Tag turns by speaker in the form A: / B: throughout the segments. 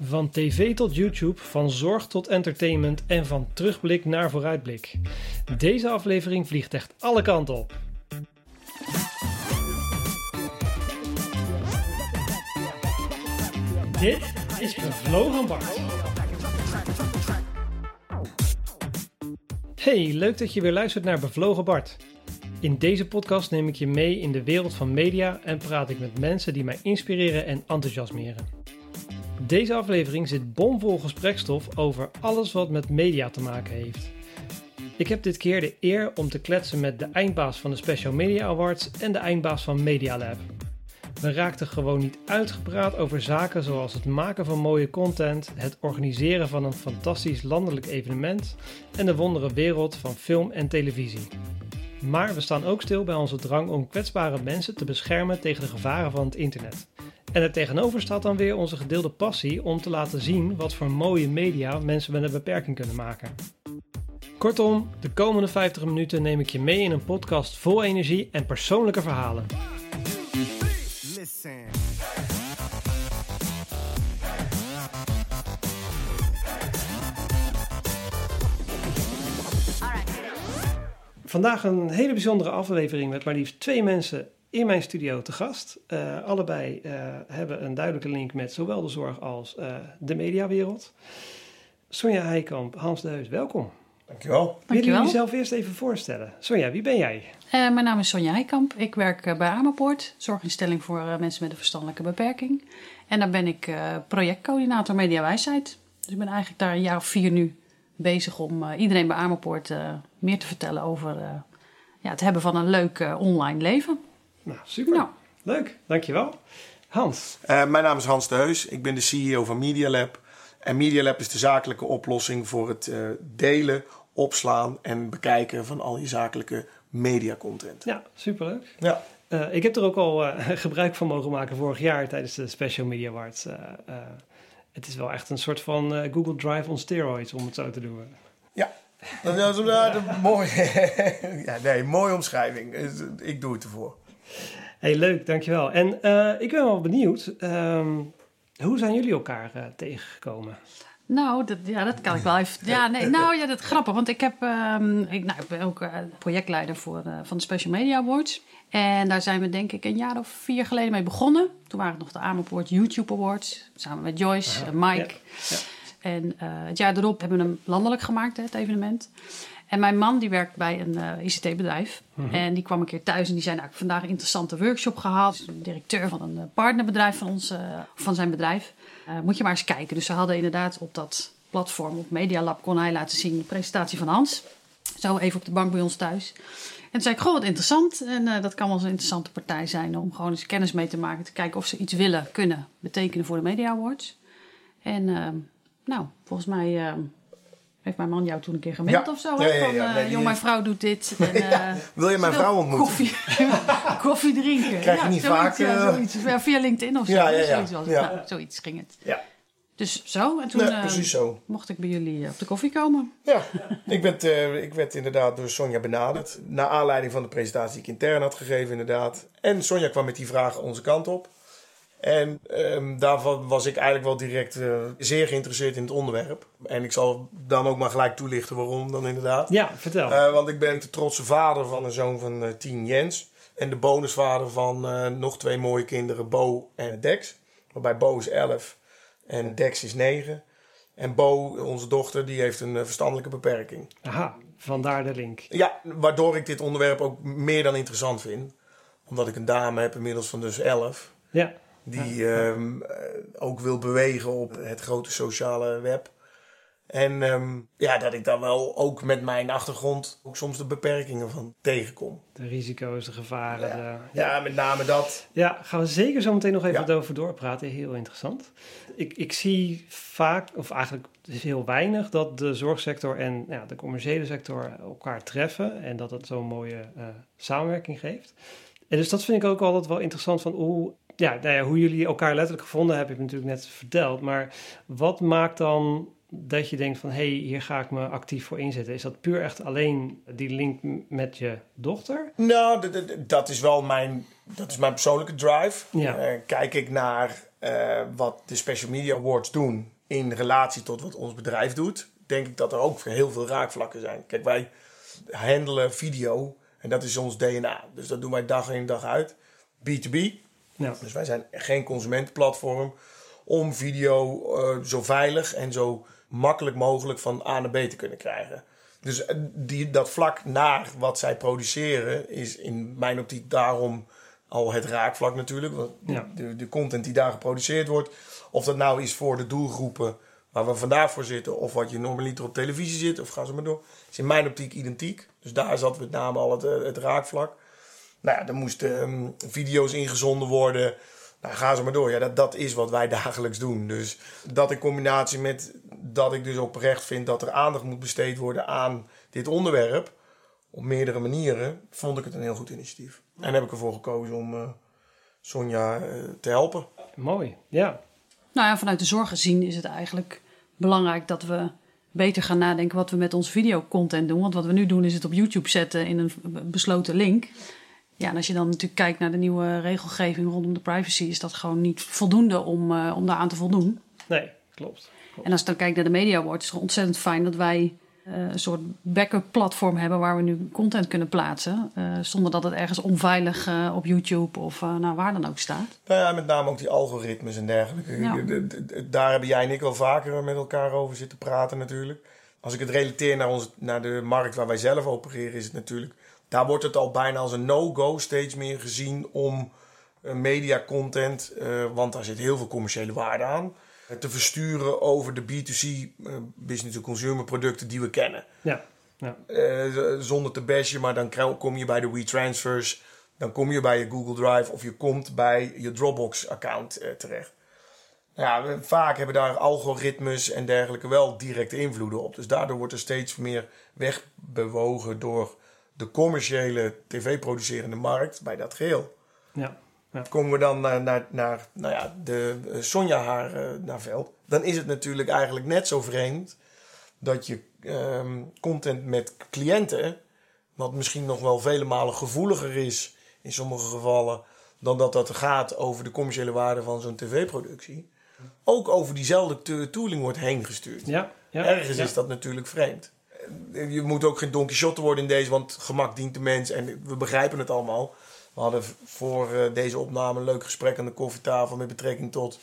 A: Van tv tot YouTube, van zorg tot entertainment en van terugblik naar vooruitblik. Deze aflevering vliegt echt alle kanten op. Dit is Bevlogen Bart. Hey, leuk dat je weer luistert naar Bevlogen Bart. In deze podcast neem ik je mee in de wereld van media en praat ik met mensen die mij inspireren en enthousiasmeren. Deze aflevering zit bomvol gesprekstof over alles wat met media te maken heeft. Ik heb dit keer de eer om te kletsen met de eindbaas van de Special Media Awards en de eindbaas van Media Lab. We raakten gewoon niet uitgepraat over zaken zoals het maken van mooie content, het organiseren van een fantastisch landelijk evenement en de wondere wereld van film en televisie. Maar we staan ook stil bij onze drang om kwetsbare mensen te beschermen tegen de gevaren van het internet. En er tegenover staat dan weer onze gedeelde passie om te laten zien wat voor mooie media mensen met een beperking kunnen maken. Kortom, de komende 50 minuten neem ik je mee in een podcast vol energie en persoonlijke verhalen. Vandaag een hele bijzondere aflevering met maar liefst twee mensen in mijn studio te gast. Eh, allebei eh, hebben een duidelijke link met zowel de zorg als eh, de mediawereld. Sonja Heikamp, Hans de Heus, welkom.
B: Dankjewel.
A: Willen
C: Dankjewel.
A: jullie jezelf eerst even voorstellen? Sonja, wie ben jij?
C: Eh, mijn naam is Sonja Heikamp. Ik werk bij Amerpoort, zorginstelling voor eh, mensen met een verstandelijke beperking. En daar ben ik eh, projectcoördinator Mediawijsheid. Dus ik ben eigenlijk daar een jaar of vier nu bezig om eh, iedereen bij Amerpoort eh, meer te vertellen over eh, ja, het hebben van een leuk eh, online leven.
A: Nou, super.
C: Nou.
A: Leuk, dankjewel. Hans,
B: Eh, mijn naam is Hans de Heus. Ik ben de CEO van Media Lab. En Media Lab is de zakelijke oplossing voor het eh, delen, opslaan en bekijken van al je zakelijke mediacontent.
A: ja, superleuk.
B: Ja.
A: Eh, ik heb er ook al eh, gebruik van mogen maken vorig jaar tijdens de Special Media Awards. Eh, eh, het is wel echt een soort van eh, Google Drive on steroids, om het zo te doen.
B: Ja. Dat is een uh, mooi. ja, nee, mooie omschrijving. Eh, Ik doe het ervoor.
A: Hey, leuk, dankjewel. En eh, ik ben wel benieuwd, ehm, hoe zijn jullie elkaar eh, tegengekomen?
C: Nou, dat, ja, dat kan ik wel even. Ja, nee, nou ja, dat is grappig. Want ik, heb, ehm, ik, nou, ik ben ook eh, projectleider voor, eh, van de Special Media Awards. En daar zijn we denk ik een jaar of vier geleden mee begonnen. Toen waren het nog de Amerpoort YouTube Awards. Samen met Joyce en Mike.
A: Ja, ja.
C: En eh, het jaar erop hebben we hem landelijk gemaakt, hè, het evenement. En mijn man die werkt bij een eh, ICT-bedrijf. En die kwam een keer thuis en die zei... Nou, ik heb vandaag een interessante workshop gehad. Dus de directeur van een eh, partnerbedrijf van, ons, eh, van zijn bedrijf. Eh, moet je maar eens kijken. Dus ze hadden inderdaad op dat platform, op Media Lab... kon hij laten zien de presentatie van Hans. Zo even op de bank bij ons thuis. En toen zei ik, goh, wat interessant. En eh, dat kan wel eens een interessante partij zijn... om gewoon eens kennis mee te maken. Te kijken of ze iets willen, kunnen betekenen voor de Media Awards. En ehm, nou, volgens mij ehm, heeft mijn man jou toen een keer gemaild
B: Ja.
C: of zo.
B: Ja,
C: hè?
B: ja,
C: van, eh,
B: Nee,
C: joh, mijn vrouw doet dit. En, eh,
B: Wil je mijn vrouw ontmoeten?
C: Koffie, koffie drinken.
B: Krijg je niet
C: zoiets,
B: vaak,
C: zoiets. Via LinkedIn of zo. Zoiets, was het.
B: Ja.
C: Nou, zoiets ging het.
B: Ja.
C: Dus zo. En toen
B: Nee,
C: eh,
B: precies zo.
C: mocht ik bij jullie eh, op de koffie komen.
B: Ja, ik werd, eh, ik werd inderdaad door Sonja benaderd. Naar aanleiding van de presentatie die ik intern had gegeven, inderdaad. En Sonja kwam met die vraag onze kant op. En ehm, daarvan was ik eigenlijk wel direct eh, zeer geïnteresseerd in het onderwerp. En ik zal dan ook maar gelijk toelichten waarom dan inderdaad.
A: Ja, vertel.
B: Eh, want ik ben de trotse vader van een zoon van eh 10, Jens. En de bonusvader van eh, nog twee mooie kinderen, Bo en Dex. Waarbij Bo is 11 en Dex is 9. En Bo, onze dochter, die heeft een eh, verstandelijke beperking.
A: Aha, vandaar de link.
B: Ja, waardoor ik dit onderwerp ook meer dan interessant vind. Omdat ik een dame heb inmiddels van dus 11.
A: Ja,
B: Die ehm, eh, ook wil bewegen op het grote sociale web. En ehm, ja, dat ik daar wel ook met mijn achtergrond ook soms de beperkingen van tegenkom.
A: de risico's, de gevaren.
B: Ja,
A: de-
B: ja met name dat.
A: Ja, gaan we zeker zo meteen nog even
B: Ja.
A: over doorpraten. Heel interessant. Ik, ik zie vaak, of eigenlijk is heel weinig, dat de zorgsector en ja, de commerciële sector elkaar treffen. En dat het zo'n mooie eh, samenwerking geeft. En dus dat vind ik ook altijd wel interessant van hoe, ja, nou ja, hoe jullie elkaar letterlijk gevonden hebben, heb ik natuurlijk net verteld. Maar wat maakt dan dat je denkt van, hé, hey, hier ga ik me actief voor inzetten? Is dat puur echt alleen die link met je dochter?
B: Nou, dat is wel mijn, dat is mijn persoonlijke drive.
A: Ja.
B: Eh, kijk ik naar eh, wat de Special Media Awards doen in relatie tot wat ons bedrijf doet, denk ik dat er ook heel veel raakvlakken zijn. Kijk, wij handelen video en dat is ons DNA. Dus dat doen wij dag in dag uit. B2B.
A: Ja.
B: Dus wij zijn geen consumentenplatform om video uh, zo veilig en zo makkelijk mogelijk van A naar B te kunnen krijgen. Dus uh, die, dat vlak naar wat zij produceren is in mijn optiek daarom al het raakvlak natuurlijk. Want
A: Ja.
B: de, de content die daar geproduceerd wordt, of dat nou is voor de doelgroepen waar we vandaag voor zitten, of wat je normaliter op televisie zit, of ga zo maar door, is in mijn optiek identiek. Dus daar zat met name al het, eh, het raakvlak. Nou ja, er moesten ehm, video's ingezonden worden. Nou, ga zo maar door. Ja, dat, dat is wat wij dagelijks doen. Dus dat in combinatie met dat ik dus oprecht vind dat er aandacht moet besteed worden aan dit onderwerp. Op meerdere manieren vond ik het een heel goed initiatief. En heb ik ervoor gekozen om eh, Sonja eh, te helpen.
A: Mooi, ja.
C: Nou ja, vanuit de zorg gezien is het eigenlijk belangrijk dat we beter gaan nadenken wat we met onze videocontent doen. Want wat we nu doen is het op YouTube zetten in een besloten link. Ja, en als je dan natuurlijk kijkt naar de nieuwe regelgeving rondom de privacy, is dat gewoon niet voldoende om, uh, om daaraan te voldoen.
A: Nee, klopt. klopt.
C: En als ik dan kijk naar de Media Awards, is het ontzettend fijn dat wij uh, een soort backup platform hebben waar we nu content kunnen plaatsen. Uh, zonder dat het ergens onveilig uh, op YouTube of nou, waar dan ook staat.
B: Nou ja, met name ook die algoritmes en dergelijke.
C: Ja.
B: Daar hebben jij en ik wel vaker met elkaar over zitten praten natuurlijk. Als ik het relateer naar, ons, naar de markt waar wij zelf opereren, is het natuurlijk... Daar wordt het al bijna als een no-go steeds meer gezien om media content, want daar zit heel veel commerciële waarde aan te versturen over de B2C uh, business-to-consumer producten die we kennen.
A: Ja. ja.
B: Zonder te bashen, maar dan kom je bij de WeTransfers, dan kom je bij je Google Drive of je komt bij je Dropbox-account terecht. Ja, vaak hebben daar algoritmes en dergelijke wel directe invloeden op. Dus daardoor wordt er steeds meer wegbewogen door de commerciële tv-producerende markt bij dat geheel.
A: Ja. Ja.
B: Komen we dan naar, naar, naar nou ja, de Sonja haar uh, naar veld. Dan is het natuurlijk eigenlijk net zo vreemd dat je um, content met cliënten, wat misschien nog wel vele malen gevoeliger is in sommige gevallen, dan dat dat gaat over de commerciële waarde van zo'n tv-productie, ook over diezelfde tooling wordt heen gestuurd.
A: Ja, ja,
B: Ergens
A: ja.
B: is dat natuurlijk vreemd. Je moet ook geen Don Quixote worden in deze, want gemak dient de mens en we begrijpen het allemaal. We hadden voor uh, deze opname een leuk gesprek aan de koffietafel met betrekking tot.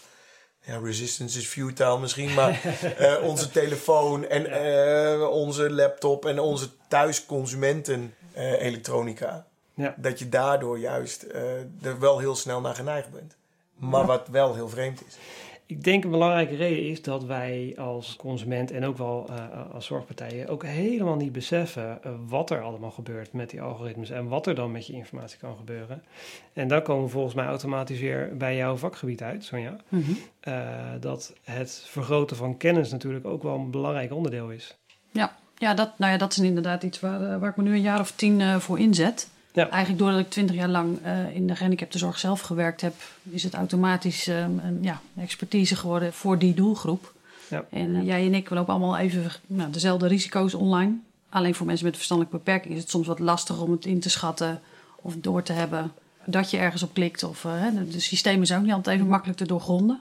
B: Ja, resistance is futile misschien, maar uh, onze telefoon en uh, onze laptop en onze thuisconsumenten elektronica.
A: Ja.
B: Dat je daardoor juist er wel heel snel naar geneigd bent. Maar wat wel heel vreemd is.
A: Ik denk een belangrijke reden is dat wij als consument en ook wel uh, als zorgpartijen ook helemaal niet beseffen uh, wat er allemaal gebeurt met die algoritmes en wat er dan met je informatie kan gebeuren. En dan komen we volgens mij automatisch weer bij jouw vakgebied uit, Sonja.
C: Mm -hmm.
A: uh, dat het vergroten van kennis natuurlijk ook wel een belangrijk onderdeel is.
C: Ja, ja, dat, nou ja dat is inderdaad iets waar, waar ik me nu een jaar of tien voor inzet.
A: Ja.
C: Eigenlijk doordat ik twintig jaar lang uh, in de gehandicaptenzorg zelf gewerkt heb, is het automatisch uh, een ja, expertise geworden voor die doelgroep.
A: Ja.
C: En uh, jij en ik we lopen allemaal even nou, dezelfde risico's online. Alleen voor mensen met een verstandelijke beperking is het soms wat lastig om het in te schatten of door te hebben dat je ergens op klikt. Of, de systemen zijn ook niet altijd even makkelijk te doorgronden.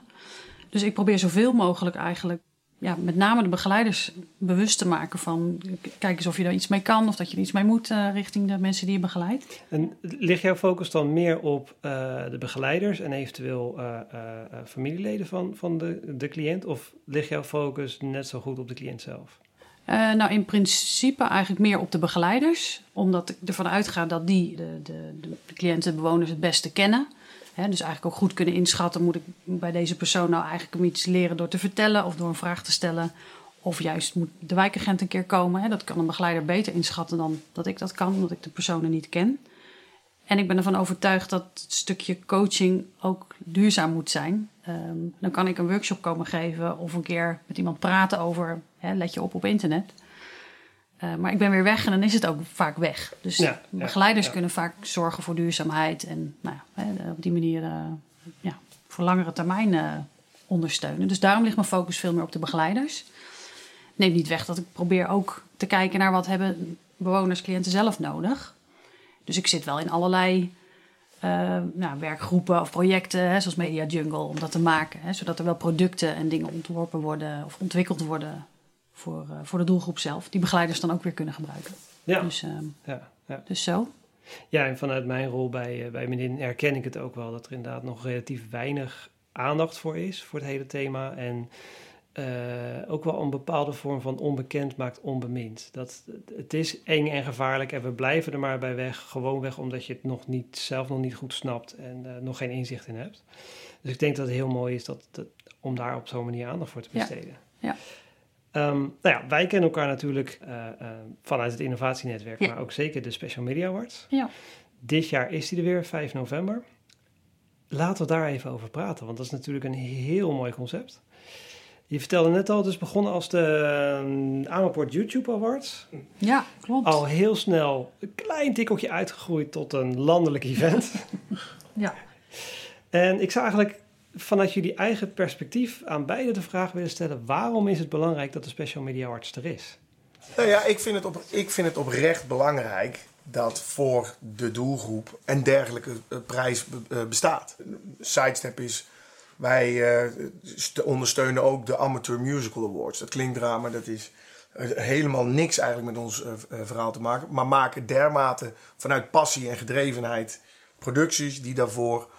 C: Dus ik probeer zoveel mogelijk eigenlijk ja, met name de begeleiders bewust te maken van... kijk eens of je er iets mee kan of dat je er iets mee moet uh, richting de mensen die je begeleidt.
A: En ligt jouw focus dan meer op uh, de begeleiders en eventueel uh, familieleden van, van de, de cliënt? Of ligt jouw focus net zo goed op de cliënt zelf?
C: nou, in principe eigenlijk meer op de begeleiders. Omdat ik ervan uitga dat die de, de, de cliënten en bewoners het beste kennen... Dus eigenlijk ook goed kunnen inschatten, moet ik bij deze persoon nou eigenlijk iets leren door te vertellen of door een vraag te stellen. Of juist moet de wijkagent een keer komen. Dat kan een begeleider beter inschatten dan dat ik dat kan, omdat ik de personen niet ken. En ik ben ervan overtuigd dat het stukje coaching ook duurzaam moet zijn. Um, dan kan ik een workshop komen geven of een keer met iemand praten over, let je op op internet. Uh, maar ik ben weer weg en dan is het ook vaak weg. Dus
A: Ja,
C: begeleiders
A: ja.
C: kunnen vaak zorgen voor duurzaamheid en nou, hè, op die manier uh, ja, voor langere termijn uh, ondersteunen. Dus daarom ligt mijn focus veel meer op de begeleiders. Neemt niet weg dat ik probeer ook te kijken naar wat hebben bewoners, cliënten zelf nodig. Dus ik zit wel in allerlei eh, nou, werkgroepen of projecten, hè, zoals Media Jungle, om dat te maken. Hè, zodat er wel producten en dingen ontworpen worden of ontwikkeld worden voor, uh, voor de doelgroep zelf. Die begeleiders dan ook weer kunnen gebruiken.
A: Ja.
C: Dus, uh,
A: ja, ja.
C: dus zo.
A: Ja, en vanuit mijn rol bij, uh, bij Menin herken ik het ook wel dat er inderdaad nog relatief weinig aandacht voor is, voor het hele thema. En uh, ook wel een bepaalde vorm van onbekend maakt onbemind. Dat, het is eng en gevaarlijk en we blijven er maar bij weg. Gewoon weg omdat je het nog niet, zelf nog niet goed snapt en uh, nog geen inzicht in hebt. Dus ik denk dat het heel mooi is dat, dat om daar op zo'n manier aandacht voor te besteden.
C: Ja.
A: ja. Um, nou ja, wij kennen elkaar natuurlijk uh, vanuit het innovatienetwerk,
C: Ja.
A: maar ook zeker de Special Media Awards.
C: Ja.
A: Dit jaar is die er weer, 5 november. Laten we daar even over praten, want dat is natuurlijk een heel mooi concept. Je vertelde net al, het is begonnen als de uh, Amerport YouTube Awards.
C: Ja, klopt.
A: Al heel snel een klein tikkeltje uitgegroeid tot een landelijk event.
C: ja.
A: En ik zou eigenlijk vanuit jullie eigen perspectief aan beide de vraag willen stellen: waarom is het belangrijk dat de Special Media Awards er is?
B: Nou ja, ik vind het, op, ik vind het oprecht belangrijk dat voor de doelgroep een dergelijke uh, prijs uh, bestaat. Sidestep is wij uh, ondersteunen ook de Amateur Musical Awards. Dat klinkt raar, maar dat is helemaal niks eigenlijk met ons verhaal te maken. Maar maken dermate vanuit passie en gedrevenheid producties die daarvoor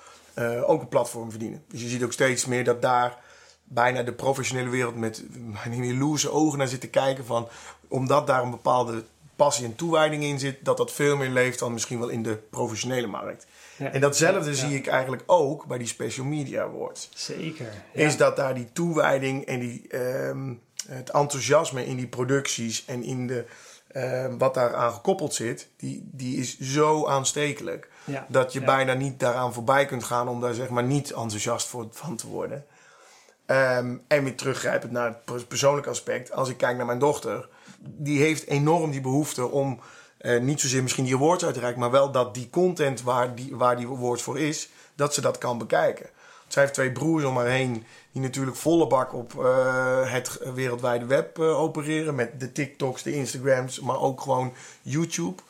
B: ook een platform verdienen. Dus je ziet ook steeds meer dat daar bijna de professionele wereld met jaloerse ogen naar zit te kijken. Van, omdat daar een bepaalde passie en toewijding in zit, dat dat veel meer leeft dan misschien wel in de professionele markt. Ja, en datzelfde ja. zie ik eigenlijk ook bij die Special Media Awards.
A: Zeker.
B: Ja. Is dat daar die toewijding en die, um, het enthousiasme in die producties en in de, uh, wat daaraan gekoppeld zit, die, die is zo aanstekelijk. Dat je bijna niet daaraan voorbij kunt gaan om daar zeg maar niet enthousiast voor, van te worden. Um, en weer teruggrijpend naar het persoonlijke aspect. Als ik kijk naar mijn dochter, die heeft enorm die behoefte om uh, niet zozeer misschien die awards uit te reiken, maar wel dat die content waar die, waar die awards voor is, dat ze dat kan bekijken. Zij heeft twee broers om haar heen die natuurlijk volle bak op uh, het wereldwijde web uh, opereren. Met de TikToks, de Instagrams, maar ook gewoon YouTube.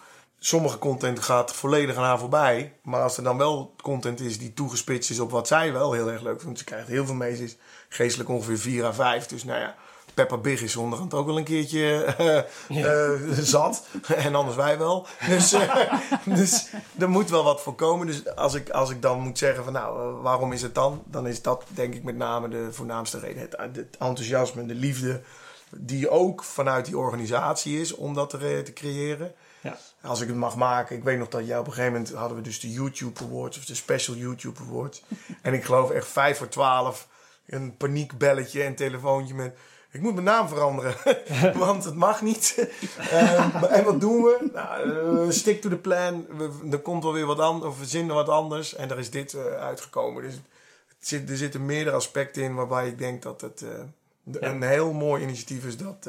B: Sommige content gaat volledig aan haar voorbij. Maar als er dan wel content is die toegespitst is op wat zij wel heel erg leuk vindt. Ze krijgt heel veel is geestelijk ongeveer 4 à 5. Dus nou ja, Peppa Big is onderhand ook wel een keertje uh, ja. uh, zat. en anders wij wel. Dus, uh, dus er moet wel wat voor komen. Dus als ik, als ik dan moet zeggen van nou, waarom is het dan? Dan is dat denk ik met name de voornaamste reden. Het, het enthousiasme, de liefde. Die ook vanuit die organisatie is om dat te, te creëren. Als ik het mag maken. Ik weet nog dat jij op een gegeven moment hadden we dus de YouTube Awards. Of de Special YouTube Awards. en ik geloof echt 5 voor 12. Een paniekbelletje en telefoontje met... Ik moet mijn naam veranderen, want het mag niet. uh, en wat doen we? Nou, uh, stick to the plan. We, er komt wel weer wat anders, of we verzinnen wat anders. En daar is dit uh, uitgekomen. Dus het zit, er zitten meerdere aspecten in waarbij ik denk dat het ja. een heel mooi initiatief is dat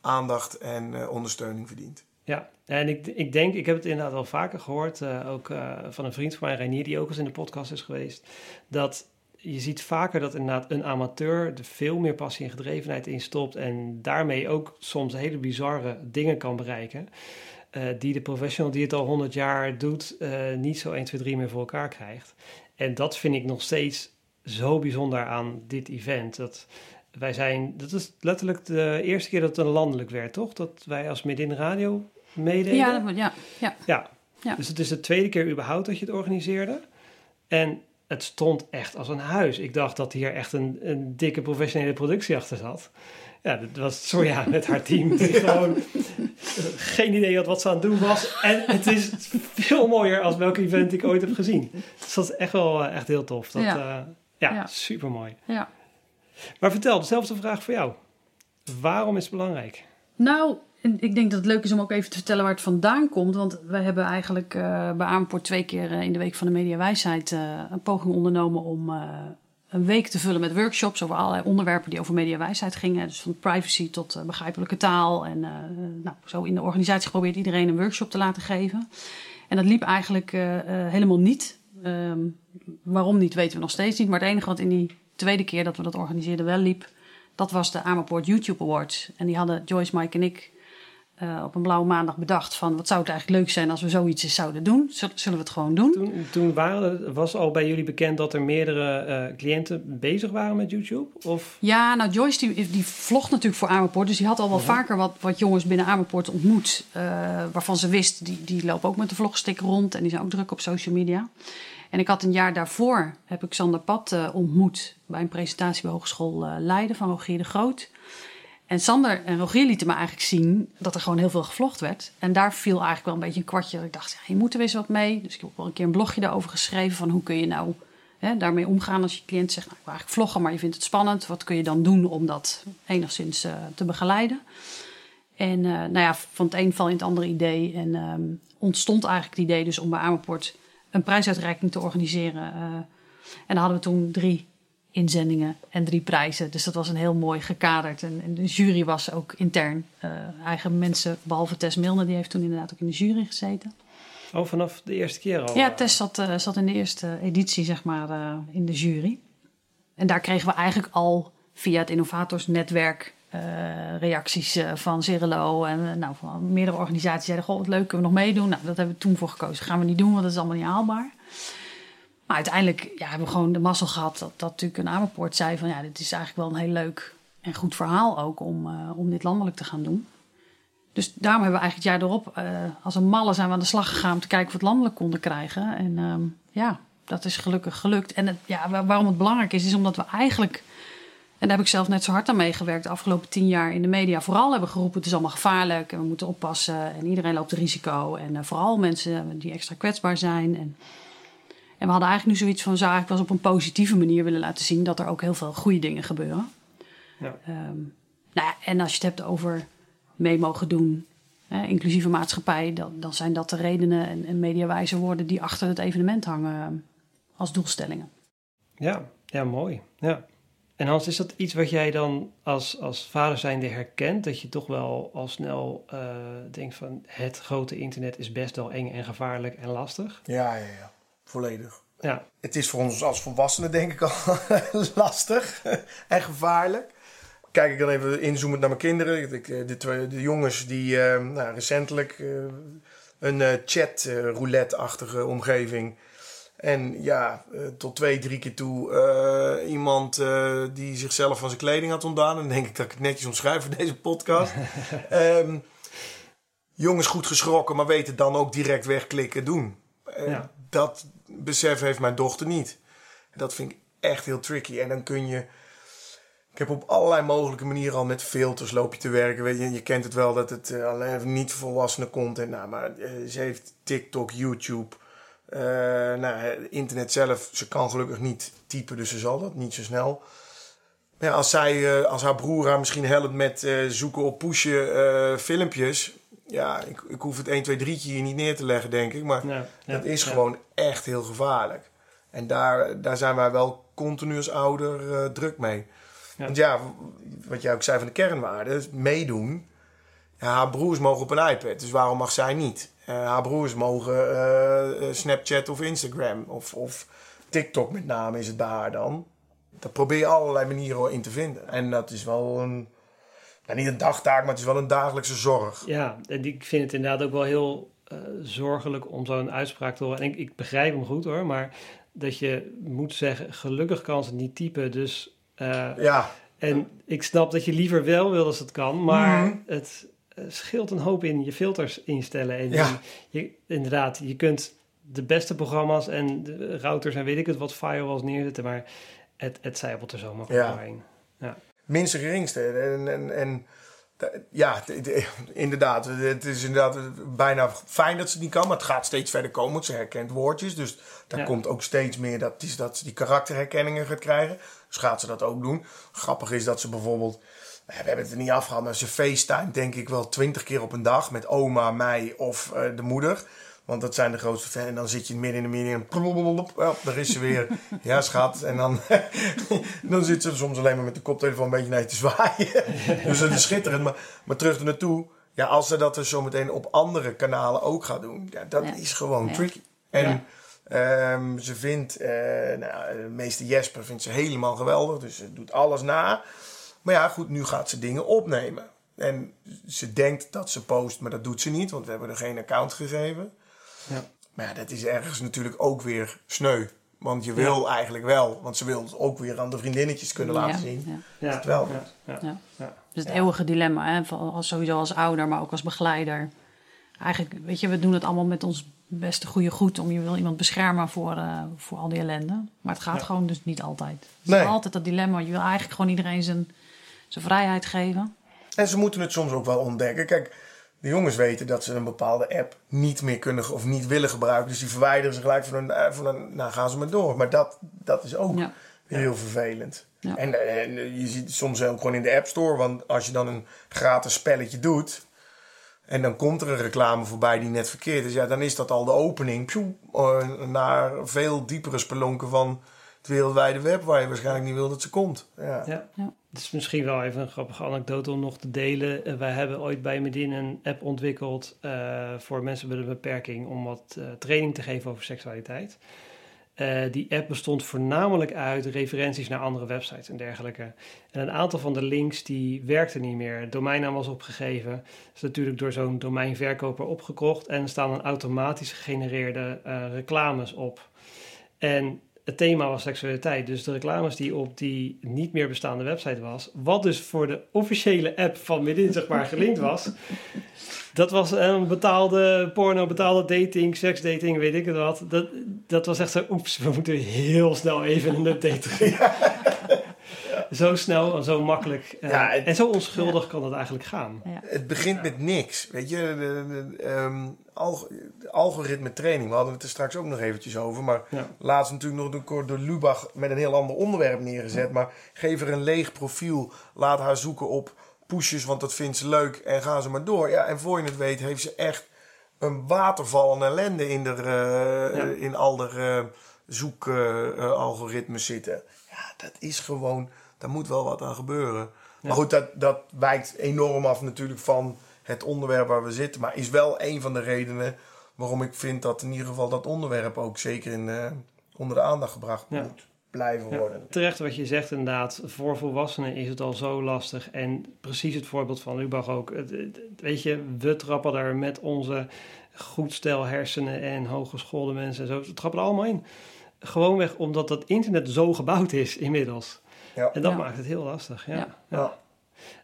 B: aandacht en ondersteuning verdient.
A: Ja, en ik, ik denk, ik heb het inderdaad wel vaker gehoord, ook van een vriend van mij, Reinier, die ook eens in de podcast is geweest, dat je ziet vaker dat inderdaad een amateur er veel meer passie en gedrevenheid in stopt en daarmee ook soms hele bizarre dingen kan bereiken. Uh, die de professional die het al 100 jaar doet, niet zo 1, 2, 3 meer voor elkaar krijgt. En dat vind ik nog steeds zo bijzonder aan dit event. Dat wij zijn, dat is letterlijk de eerste keer dat het een landelijk werd, toch? Dat wij als Midin Radio meededen.
C: Ja, dat, ja, ja.
A: ja.
C: Ja.
A: Dus het is de tweede keer überhaupt dat je het organiseerde. En het stond echt als een huis. Ik dacht dat hier echt een, een dikke professionele productie achter zat. Ja, dat was Soja met haar team. Die gewoon geen idee had wat ze aan het doen was. En het is veel mooier als welk event ik ooit heb gezien. Dus dat is echt wel echt heel tof. Dat,
C: Ja.
A: ja, ja,
C: Ja.
A: super mooi.
C: ja.
A: Maar vertel, dezelfde vraag voor jou. Waarom is het belangrijk?
C: Nou, ik denk dat het leuk is om ook even te vertellen waar het vandaan komt. Want we hebben eigenlijk eh, bij Amerpoort twee keer eh, in de Week van de Mediawijsheid eh een poging ondernomen om een week te vullen met workshops over allerlei onderwerpen die over mediawijsheid gingen. Dus van privacy tot begrijpelijke taal. En nou, zo in de organisatie geprobeerd iedereen een workshop te laten geven. En dat liep eigenlijk helemaal niet. Ehm, waarom niet, weten we nog steeds niet. Maar het enige wat in die tweede keer dat we dat organiseerden wel liep, dat was de Amerpoort YouTube Awards. En die hadden Joyce, Mike en ik eh, op een blauwe maandag bedacht van wat zou het eigenlijk leuk zijn als we zoiets eens zouden doen. Zullen, zullen we het gewoon doen?
A: Toen, toen waren, was al bij jullie bekend dat er meerdere eh, cliënten bezig waren met YouTube? Of?
C: Ja, nou Joyce die, die vlogt natuurlijk voor Amerpoort. Dus die had al wel vaker wat, wat jongens binnen Amerpoort ontmoet. eh, waarvan ze wist, die, die lopen ook met de vlogstick rond. En die zijn ook druk op social media. En ik had een jaar daarvoor, heb ik Sander Pat eh, ontmoet... bij een presentatie bij Hogeschool eh, Leiden van Rogier de Groot. En Sander en Rogier lieten me eigenlijk zien dat er gewoon heel veel gevlogd werd. En daar viel eigenlijk wel een beetje een kwartje. Dat ik dacht, je moet er eens wat mee. Dus ik heb ook wel een keer een blogje daarover geschreven... van hoe kun je nou hè, daarmee omgaan als je cliënt zegt... Nou, ik wil eigenlijk vloggen, maar je vindt het spannend. Wat kun je dan doen om dat enigszins eh, te begeleiden? En nou ja, van het een val in het andere idee. En ehm, ontstond eigenlijk het idee dus om bij Amerpoort een prijsuitreiking te organiseren. eh. en dan hadden we toen drie inzendingen en drie prijzen. Dus dat was een heel mooi gekaderd. En, en de jury was ook intern. eh, eigen mensen, behalve Tess Milner, die heeft toen inderdaad ook in de jury gezeten.
A: Oh, vanaf de eerste keer al?
C: Ja,
A: eh,
C: Tess zat, zat in de eerste editie, zeg maar, in de jury. En daar kregen we eigenlijk al via het innovatorsnetwerk reacties eh, van Cirelo en eh, nou, van meerdere organisaties zeiden: Goh, wat leuk, kunnen we nog meedoen? Nou, dat hebben we toen voor gekozen. Gaan we niet doen, want dat is allemaal niet haalbaar. Maar uiteindelijk ja, hebben we gewoon de mazzel gehad dat, dat natuurlijk een Amerpoort zei: van ja, dit is eigenlijk wel een heel leuk en goed verhaal ook om, eh, om dit landelijk te gaan doen. Dus daarom hebben we eigenlijk het jaar erop, eh, als een malle zijn we aan de slag gegaan om te kijken of we het landelijk konden krijgen. En ehm, ja, dat is gelukkig gelukt. En het, ja, waar- waarom het belangrijk is, is omdat we eigenlijk, en daar heb ik zelf net zo hard aan meegewerkt, de afgelopen tien jaar in de media vooral hebben geroepen: het is allemaal gevaarlijk en we moeten oppassen en iedereen loopt risico. En eh, vooral mensen die extra kwetsbaar zijn. En, en we hadden eigenlijk nu zoiets van, wel eens op een positieve manier willen laten zien dat er ook heel veel goede dingen gebeuren.
A: Ja.
C: Ehm, nou ja, en als je het hebt over mee mogen doen, hè, inclusieve maatschappij, dan, dan zijn dat de redenen en, en mediawijze woorden die achter het evenement hangen eh, als doelstellingen.
A: Ja, ja, mooi. Ja. En Hans, is dat iets wat jij dan als, als vader zijnde herkent? Dat je toch wel al snel eh, denkt van het grote internet is best wel eng en gevaarlijk en lastig?
B: Ja, ja, ja. Volledig.
A: Ja,
B: Het is voor ons als volwassenen denk ik al lastig en gevaarlijk. Kijk ik dan even inzoomend naar mijn kinderen. Eh, de, twee, de jongens die eh, nou, recentelijk een chat roulette-achtige omgeving. En ja, eh, tot twee, drie keer toe eh, iemand eh, die zichzelf van zijn kleding had ontdaan. En dan denk ik dat ik het netjes omschrijf voor deze podcast. Ehm, jongens goed geschrokken, maar weten dan ook direct wegklikken doen.
A: Ja.
B: Dat besef heeft mijn dochter niet. Dat vind ik echt heel tricky. En dan kun je... Ik heb op allerlei mogelijke manieren al met filters loop je te werken. Weet je, je kent het wel dat het alleen niet volwassenen content. Nou, maar ze heeft TikTok, YouTube, eh, nou, internet zelf. Ze kan gelukkig niet typen, dus ze zal dat niet zo snel. Maar ja, als, zij, eh, als haar broer haar misschien helpt met eh, zoeken op pushen filmpjes. Ja, ik, ik hoef het 1, 2, 3 hier niet neer te leggen, denk ik. Maar
A: ja, ja,
B: dat is gewoon echt heel gevaarlijk. En daar, daar zijn wij wel continu als ouder druk mee. Want ja, wat jij ook zei van de kernwaarden, meedoen. Ja, haar broers mogen op een iPad, dus waarom mag zij niet? Eh, haar broers mogen eh, eh, Snapchat of Instagram of, of TikTok met name is het bij haar dan. Daar probeer je allerlei manieren in te vinden. En dat is wel een, nou niet een dagtaak, maar het is wel een dagelijkse zorg.
A: Ja, en ik vind het inderdaad ook wel heel zorgelijk om zo'n uitspraak te horen. En ik, ik begrijp hem goed hoor, maar dat je moet zeggen, gelukkig kan ze niet typen, dus...
B: Ja,
A: En ik snap dat je liever wel wil als het kan, maar
B: Mhm.
A: het scheelt een hoop in je filters instellen. En
B: Ja.
A: je, inderdaad, je kunt de beste programma's en de routers en weet ik het wat firewalls neerzetten, maar het, het zijpelt er zo makkelijk
B: Ja.
A: doorheen.
B: minste geringste. En, en, en ja, inderdaad. Het is inderdaad bijna fijn dat ze het niet kan, maar het gaat steeds verder komen. want Ze herkent woordjes, dus daar
A: Ja.
B: komt ook steeds meer dat, is dat ze die karakterherkenningen gaat krijgen. Dus gaat ze dat ook doen. Grappig is dat ze bijvoorbeeld, we hebben het er niet afgehaald, maar ze FaceTime denk ik wel twintig keer op een dag met oma, mij of eh, de moeder. Want dat zijn de grootste fans. En dan zit je midden in de meeting en daar is ze weer. Ja, schat. En dan, dan zit ze soms alleen maar met de koptelefoon een beetje naar je te zwaaien. dus dat is schitterend. Maar, maar terug er naartoe. Ja, als ze dat dus zometeen op andere kanalen ook gaat doen. Ja, dat is gewoon tricky. En ehm, ze vindt, eh nou, meester Jesper vindt ze helemaal geweldig. Dus ze doet alles na. Maar ja, goed, nu gaat ze dingen opnemen. En ze denkt dat ze post, maar dat doet ze niet, want we hebben er geen account gegeven.
A: Ja.
B: Maar ja, dat is ergens natuurlijk ook weer sneu. Want je wil eigenlijk wel, want ze wil het ook weer aan de vriendinnetjes kunnen laten
C: Ja,
B: zien.
C: ja.
A: Ja,
B: het wel.
A: Ja, ja,
C: Ja.
A: ja.
C: Dus het eeuwige dilemma, hè, als, sowieso als ouder, maar ook als begeleider. Eigenlijk, weet je, we doen het allemaal met ons beste goede goed om je wil iemand beschermen voor, eh, voor al die ellende. Maar het gaat
A: Ja.
C: gewoon dus niet altijd. Het is
B: Nee.
C: altijd dat dilemma. Je wil eigenlijk gewoon iedereen zijn, zijn vrijheid geven.
B: En ze moeten het soms ook wel ontdekken. Kijk, de jongens weten dat ze een bepaalde app niet meer kunnen of niet willen gebruiken. Dus die verwijderen ze gelijk van een, eh, van nou gaan ze maar door. Maar dat, dat is ook
C: Ja.
B: heel vervelend.
C: Ja.
B: En, eh, en je ziet het soms ook gewoon in de App Store. Want als je dan een gratis spelletje doet. En dan komt er een reclame voorbij die net verkeerd is. Ja, dan is dat al de opening pjoe, eh, naar veel diepere spelonken van het wereldwijde web. Waar je waarschijnlijk niet wil dat ze komt. Ja.
A: Ja.
C: Ja.
A: Het is misschien wel even een grappige anekdote om nog te delen. Eh, wij hebben ooit bij Medin een app ontwikkeld eh, voor mensen met een beperking om wat eh, training te geven over seksualiteit. Eh, die app bestond voornamelijk uit referenties naar andere websites en dergelijke. En een aantal van de links die werkten niet meer. Het domeinnaam was opgegeven. Dat is natuurlijk door zo'n domeinverkoper opgekocht. En er staan dan automatisch gegenereerde eh, reclames op. En het thema was seksualiteit. Dus de reclames die op die niet meer bestaande website was, wat dus voor de officiële app van Midin zeg maar gelinkt was, dat was een betaalde porno, betaalde dating, seksdating, weet ik het wat. Dat, dat was echt zo, oeps, we moeten heel snel even een update geven. Zo snel en zo makkelijk. eh,
B: Ja, het-
A: en zo onschuldig kan het eigenlijk gaan.
B: Het begint met niks. Weet je, de, de, ehm, alg- algoritme training. We hadden het er straks ook nog eventjes over. Maar
A: Ja.
B: laatst natuurlijk nog door, door Lubach met een heel ander onderwerp neergezet. Maar geef er een leeg profiel. Laat haar zoeken op pushes, want dat vindt ze leuk. En gaan ze maar door. Ja, en voor je het weet heeft ze echt een waterval aan ellende in, de, eh,
A: Ja.
B: in al de zoekalgoritmes zitten. Ja, dat is gewoon... Daar moet wel wat aan gebeuren. Maar goed, dat, dat wijkt enorm af natuurlijk van het onderwerp waar we zitten. Maar is wel een van de redenen waarom ik vind dat in ieder geval dat onderwerp ook zeker in, eh, onder de aandacht gebracht
A: Ja.
B: moet blijven
A: Ja,
B: worden.
A: terecht wat je zegt inderdaad. Voor volwassenen is het al zo lastig. En precies het voorbeeld van Lubach ook. Het- weet je, we trappen daar met onze goed stel hersenen en hogeschoolde mensen en zo. We trappen er allemaal in. Gewoonweg omdat dat internet zo gebouwd is inmiddels.
B: Ja.
A: En dat
C: Ja.
A: maakt het heel lastig. Ja.
C: Ja.
B: Ja.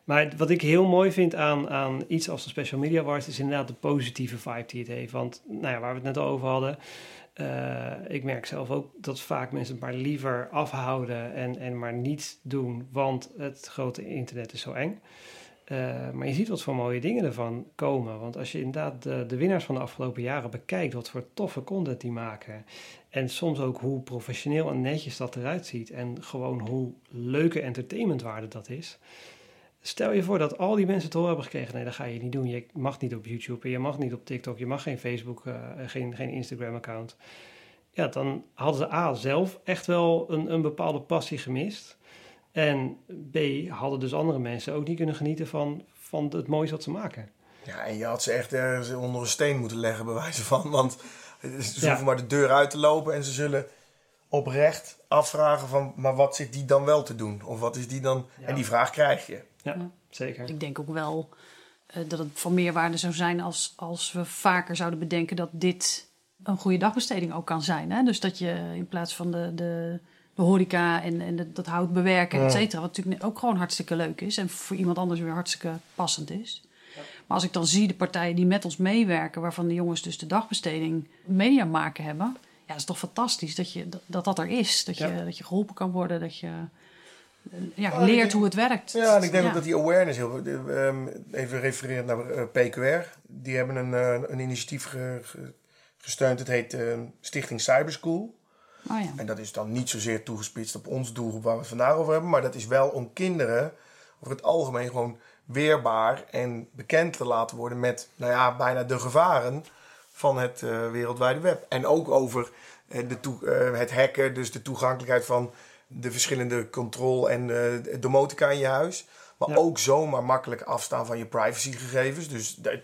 A: Maar wat ik heel mooi vind aan, aan iets als de Special Media Awards is inderdaad de positieve vibe die het heeft. Want nou ja, waar we het net over hadden, eh, ik merk zelf ook dat vaak mensen het maar liever afhouden en, en maar niet doen, want het grote internet is zo eng. Eh, maar je ziet wat voor mooie dingen ervan komen. Want als je inderdaad de, de winnaars van de afgelopen jaren bekijkt, wat voor toffe content die maken. En soms ook hoe professioneel en netjes dat eruit ziet. En gewoon hoe leuke entertainmentwaarde dat is. Stel je voor dat al die mensen te horen hebben gekregen: nee, dat ga je niet doen. Je mag niet op YouTube, en je mag niet op TikTok, je mag geen Facebook, eh, geen, geen Instagram-account. Ja, dan hadden ze A zelf echt wel een, een bepaalde passie gemist. En B hadden dus andere mensen ook niet kunnen genieten van, van het moois wat ze maken.
B: Ja, en je had ze echt ergens onder een steen moeten leggen, bij wijze van. Want ze
A: Ja.
B: hoeven maar de deur uit te lopen en ze zullen oprecht afvragen van... maar wat zit die dan wel te doen? Of wat is die dan...
A: Ja.
B: En die vraag krijg je.
A: Ja,
C: Ja.
A: zeker.
C: Ik denk ook wel eh, dat het van meerwaarde zou zijn als, als we vaker zouden bedenken dat dit een goede dagbesteding ook kan zijn. Hè? Dus dat je in plaats van de, de, de horeca en, en de- dat hout bewerken, et cetera, wat natuurlijk ook gewoon hartstikke leuk is en voor iemand anders weer hartstikke passend is. Maar als ik dan zie de partijen die met ons meewerken, waarvan de jongens dus de dagbesteding media maken hebben, ja, dat is toch fantastisch dat je, dat, dat, dat er is. Dat je,
A: Ja.
C: dat je geholpen kan worden, dat je eh, ja,
B: ik
C: leert
B: denk-
C: hoe het werkt.
B: Ja, en ik denk ook dat die awareness heel... ehm, even refererend naar eh, PQR. Die hebben een, eh, een initiatief ge- ge- gesteund. Het heet eh, Stichting Cyberschool.
C: Oh ja.
B: En dat is dan niet zozeer toegespitst op ons doelgroep waar we het vandaag over hebben. Maar dat is wel om kinderen over het algemeen gewoon weerbaar en bekend te laten worden met, nou ja, bijna de gevaren van het eh, wereldwijde web. En ook over eh, de toe- eh, het hacken, dus de toegankelijkheid van de verschillende control- en eh domotica in je huis. Maar
A: Ja.
B: ook zomaar makkelijk afstaan van je privacygegevens. Dus dat-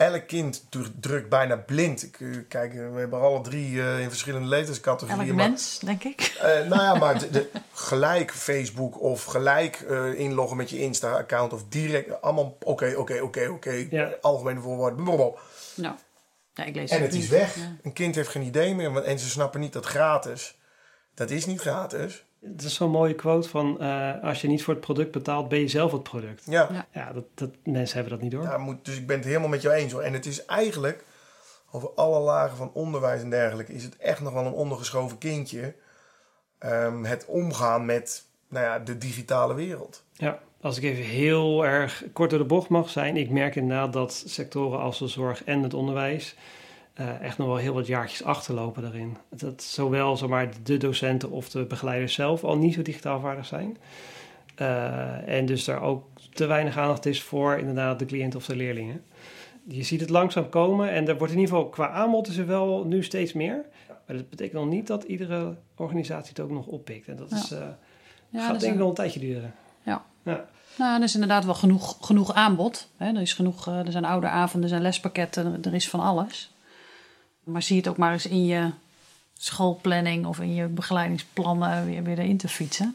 B: elk kind dru- drukt bijna blind. Ik, eh, kijk, eh, we hebben alle drie eh, in verschillende leeftijdscategorieën.
C: Elk
B: maar-
C: mens, denk ik.
B: Eh, nou ja, maar de, de- gelijk Facebook of gelijk eh, inloggen met je Insta-account of direct allemaal oké, oké, oké, oké, algemene voorwoorden. blablabla.
C: Nou, ja, ik lees
B: En het
C: niet.
B: is weg.
C: Ja.
B: Een kind heeft geen idee meer want- en ze snappen niet dat gratis. Dat is niet gratis.
A: Het is zo'n mooie quote van... eh, als je niet voor het product betaalt, ben je zelf het product.
B: Ja,
C: Ja.
A: Ja, dat, dat, mensen hebben dat niet door.
B: daar moet, dus ik ben het helemaal met jou eens hoor. En het is eigenlijk, over alle lagen van onderwijs en dergelijke, is het echt nog wel een ondergeschoven kindje. Ehm, het omgaan met nou ja, de digitale wereld.
A: Ja, als ik even heel erg kort door de bocht mag zijn. Ik merk inderdaad dat sectoren als de zorg en het onderwijs eh, echt nog wel heel wat jaartjes achterlopen daarin. Dat zowel zomaar de docenten of de begeleiders zelf al niet zo digitaal vaardig zijn. Eh, en dus daar ook te weinig aandacht is voor inderdaad de cliënt of de leerlingen. Je ziet het langzaam komen en er wordt in ieder geval qua aanbod is er wel nu steeds meer. Maar dat betekent nog niet dat iedere organisatie het ook nog oppikt. En dat
C: Ja.
A: is, eh,
C: Ja,
A: gaat
C: is
A: denk ik
C: een-
A: wel een tijdje duren.
C: Ja.
A: Ja.
C: Nou, er is inderdaad wel genoeg, genoeg aanbod. Hè? Er, is genoeg, er zijn ouderavonden, er zijn lespakketten, er- er is van alles. Maar zie het ook maar eens in je schoolplanning of in je begeleidingsplannen weer, weer erin te fietsen.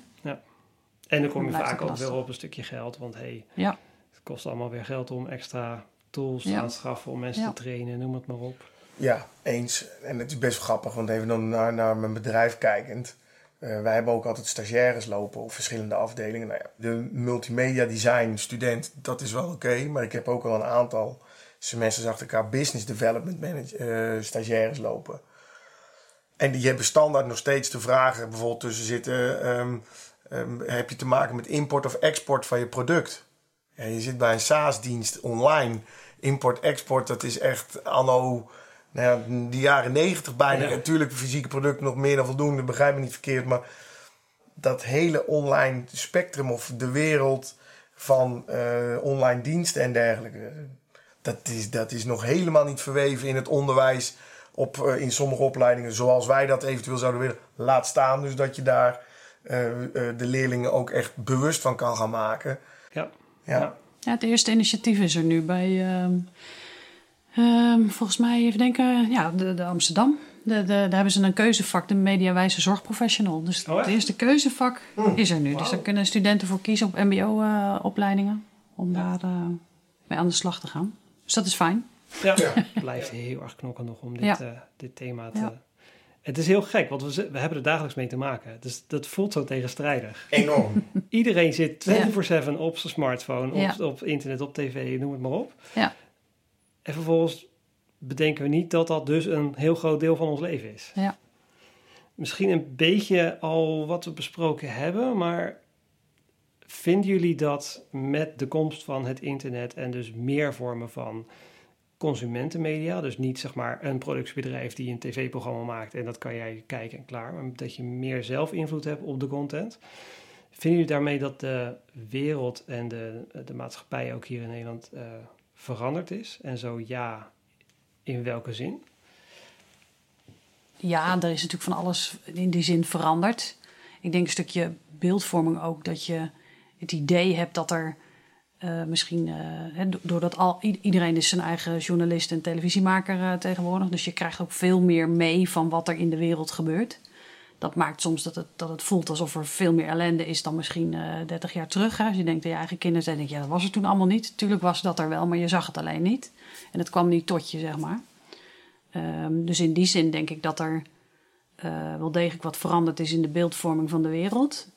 A: En dan kom je vaak ook wel op een stukje geld. Want hey,
C: Ja,
A: het kost allemaal weer geld om extra tools te
C: Ja.
A: aanschaffen, om mensen
C: Ja.
A: te trainen, noem het maar op.
B: Ja, eens. En het is best grappig, want even dan naar, naar mijn bedrijf kijkend. Eh, wij hebben ook altijd stagiaires lopen op verschillende afdelingen. Nou ja, de multimedia design student, dat is wel oké. maar ik heb ook al een aantal semesters achter elkaar business development manager, eh, stagiaires lopen. En die hebben standaard nog steeds de vragen bijvoorbeeld tussen zitten. ehm, ehm, heb je te maken met import of export van je product? Ja, je zit bij een SaaS-dienst online. Import-export, dat is echt anno nou ja, de jaren negentig bijna.
A: Ja.
B: Natuurlijk, fysieke producten nog meer dan voldoende, begrijp me niet verkeerd. Maar dat hele online spectrum of de wereld van eh, online diensten en dergelijke. Dat is, dat is nog helemaal niet verweven in het onderwijs. Op, eh, in sommige opleidingen zoals wij dat eventueel zouden willen. Laat staan dus dat je daar eh, eh, de leerlingen ook echt bewust van kan gaan maken.
A: Ja.
B: Ja.
A: Ja.
C: ja het eerste initiatief is er nu bij, ehm, ehm, volgens mij even denken, ja, de, de Amsterdam. De, de, daar hebben ze een keuzevak, de mediawijze zorgprofessional. Dus
A: Oh,
C: het eerste keuzevak is er nu. Dus daar kunnen studenten voor kiezen op mbo-opleidingen. om daar eh, mee aan de slag te gaan. Dus dat is fijn.
A: Ja. Blijft heel erg knokken nog om dit,
C: Ja.
A: eh, dit thema te...
C: Ja.
A: Het is heel gek, want we, we hebben er dagelijks mee te maken. Dus dat voelt zo tegenstrijdig.
B: Enorm.
A: Iedereen zit 24-7 op zijn smartphone, op,
C: Ja.
A: op internet, op tv, noem het maar op.
C: Ja.
A: En vervolgens bedenken we niet dat dat dus een heel groot deel van ons leven is.
C: Ja.
A: Misschien een beetje al wat we besproken hebben, maar vinden jullie dat met de komst van het internet en dus meer vormen van consumentenmedia, dus niet zeg maar een productiebedrijf die een tv-programma maakt en dat kan jij kijken en klaar, maar dat je meer zelf invloed hebt op de content. Vinden jullie daarmee dat de wereld en de, de maatschappij ook hier in Nederland eh, veranderd is? En zo ja, in welke zin?
C: Ja, er is natuurlijk van alles in die zin veranderd. Ik denk een stukje beeldvorming ook, dat je het idee hebt dat er eh, misschien, eh, doordat al, iedereen is zijn eigen journalist en televisiemaker eh, tegenwoordig, dus je krijgt ook veel meer mee van wat er in de wereld gebeurt. Dat maakt soms dat het, dat het voelt alsof er veel meer ellende is dan misschien eh 30 jaar terug. Hè. Als je denkt aan je eigen kinderen, dan ja, dat was er toen allemaal niet. Tuurlijk was dat er wel, maar je zag het alleen niet. En het kwam niet tot je, zeg maar. Ehm, dus in die zin denk ik dat er wel degelijk wat veranderd is in de beeldvorming van de wereld.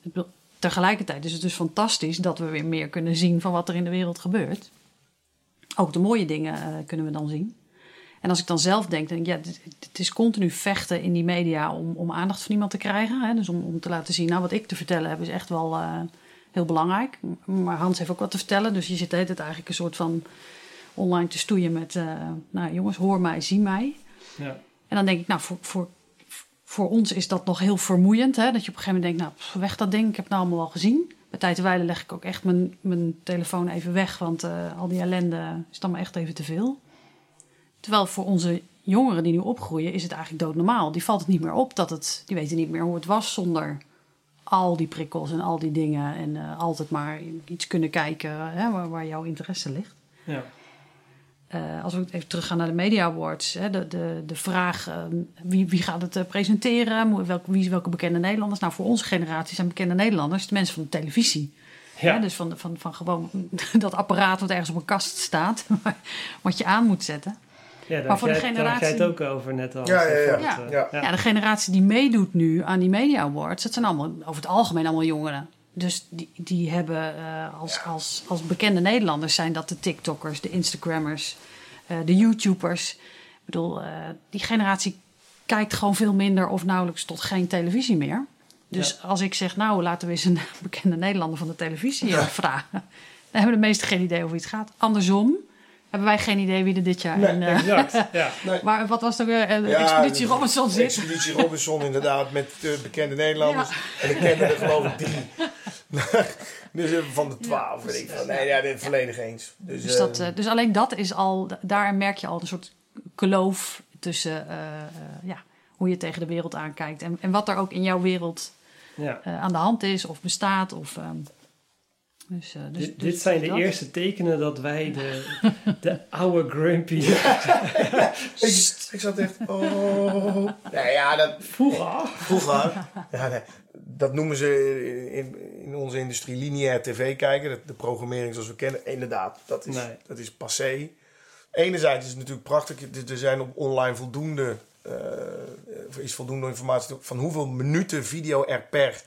C: Tegelijkertijd is het dus fantastisch dat we weer meer kunnen zien van wat er in de wereld gebeurt. Ook de mooie dingen eh, kunnen we dan zien. En als ik dan zelf denk, denk ik, ja, het, het is continu vechten in die media om, om aandacht van iemand te krijgen. Hè? Dus om, om te laten zien, nou wat ik te vertellen heb is echt wel eh, heel belangrijk. Maar Hans heeft ook wat te vertellen, dus je zit tijd eigenlijk een soort van online te stoeien met, eh, nou jongens, hoor mij, zie mij.
A: Ja.
C: En dan denk ik, nou, voor, voor, voor ons is dat nog heel vermoeiend. Hè? Dat je op een gegeven moment denkt, nou, weg dat ding, ik heb het nou allemaal al gezien. Bij tijd en wijle leg ik ook echt mijn, mijn telefoon even weg, want eh, al die ellende is dan maar echt even te veel. Terwijl voor onze jongeren die nu opgroeien, is het eigenlijk doodnormaal. Die valt het niet meer op dat het, die weten niet meer hoe het was zonder al die prikkels en al die dingen. En eh, altijd maar iets kunnen kijken hè, waar, waar jouw interesse ligt.
A: Ja.
C: Eh, als we even teruggaan naar de Media Awards, hè, de, de, de vraag eh, wie, wie gaat het eh, presenteren, welk, wie, welke bekende Nederlanders. Nou, voor onze generatie zijn bekende Nederlanders de mensen van de televisie.
A: Ja.
C: Hè, dus van, van, van gewoon dat apparaat wat ergens op een kast staat, wat je aan moet zetten.
A: Ja, daar
C: Maar voor de
A: jij- daar had jij het
C: generatie-
A: ook over net al.
B: Ja, ja, ja. Ja.
A: eh,
C: Ja. de generatie die meedoet nu aan die Media Awards, dat zijn allemaal over het algemeen allemaal jongeren. Dus die, die hebben eh, als, als, als bekende Nederlanders zijn dat de TikTokkers, de Instagrammers, eh, de YouTubers. Ik bedoel, eh, die generatie kijkt gewoon veel minder of nauwelijks tot geen televisie meer. Dus als ik zeg, nou laten we eens een bekende Nederlander van de televisie vragen. Dan hebben de meesten geen idee over wie het gaat. Andersom hebben wij geen idee wie er dit jaar
B: Nee,
C: in... eh,
A: Exact, ja.
C: waar, wat was ook weer? Eh,
B: Ja,
C: Expeditie
B: de-
C: Robinson zit.
B: Expeditie Robinson, inderdaad, met de bekende Nederlanders. En ik kende er geloof ik drie. dus eh, van de twaalf, weet ik van. Nee, ja, dit volledig eens. Dus,
C: Dus, dat, dus alleen dat is al, daar merk je al een soort kloof tussen ja, hoe je tegen de wereld aankijkt. En, en wat er ook in jouw wereld
A: ja.
C: aan de hand is of bestaat. Of, ehm, dus, eh, dus,
A: dit,
C: dus
A: dit zijn de
C: dat.
A: eerste tekenen dat wij de, de oude grumpy...
B: ik, ik zat echt. Oh. Nee, ja, dat.
A: Vroeger.
B: Vroeger. Ja, nee, dat noemen ze in, in onze industrie lineair tv kijken. De, de programmering zoals we kennen. Inderdaad, dat is,
A: Nee.
B: dat is passé. Enerzijds is het natuurlijk prachtig. Er- zijn op online voldoende, eh, er is voldoende informatie van hoeveel minuten video er per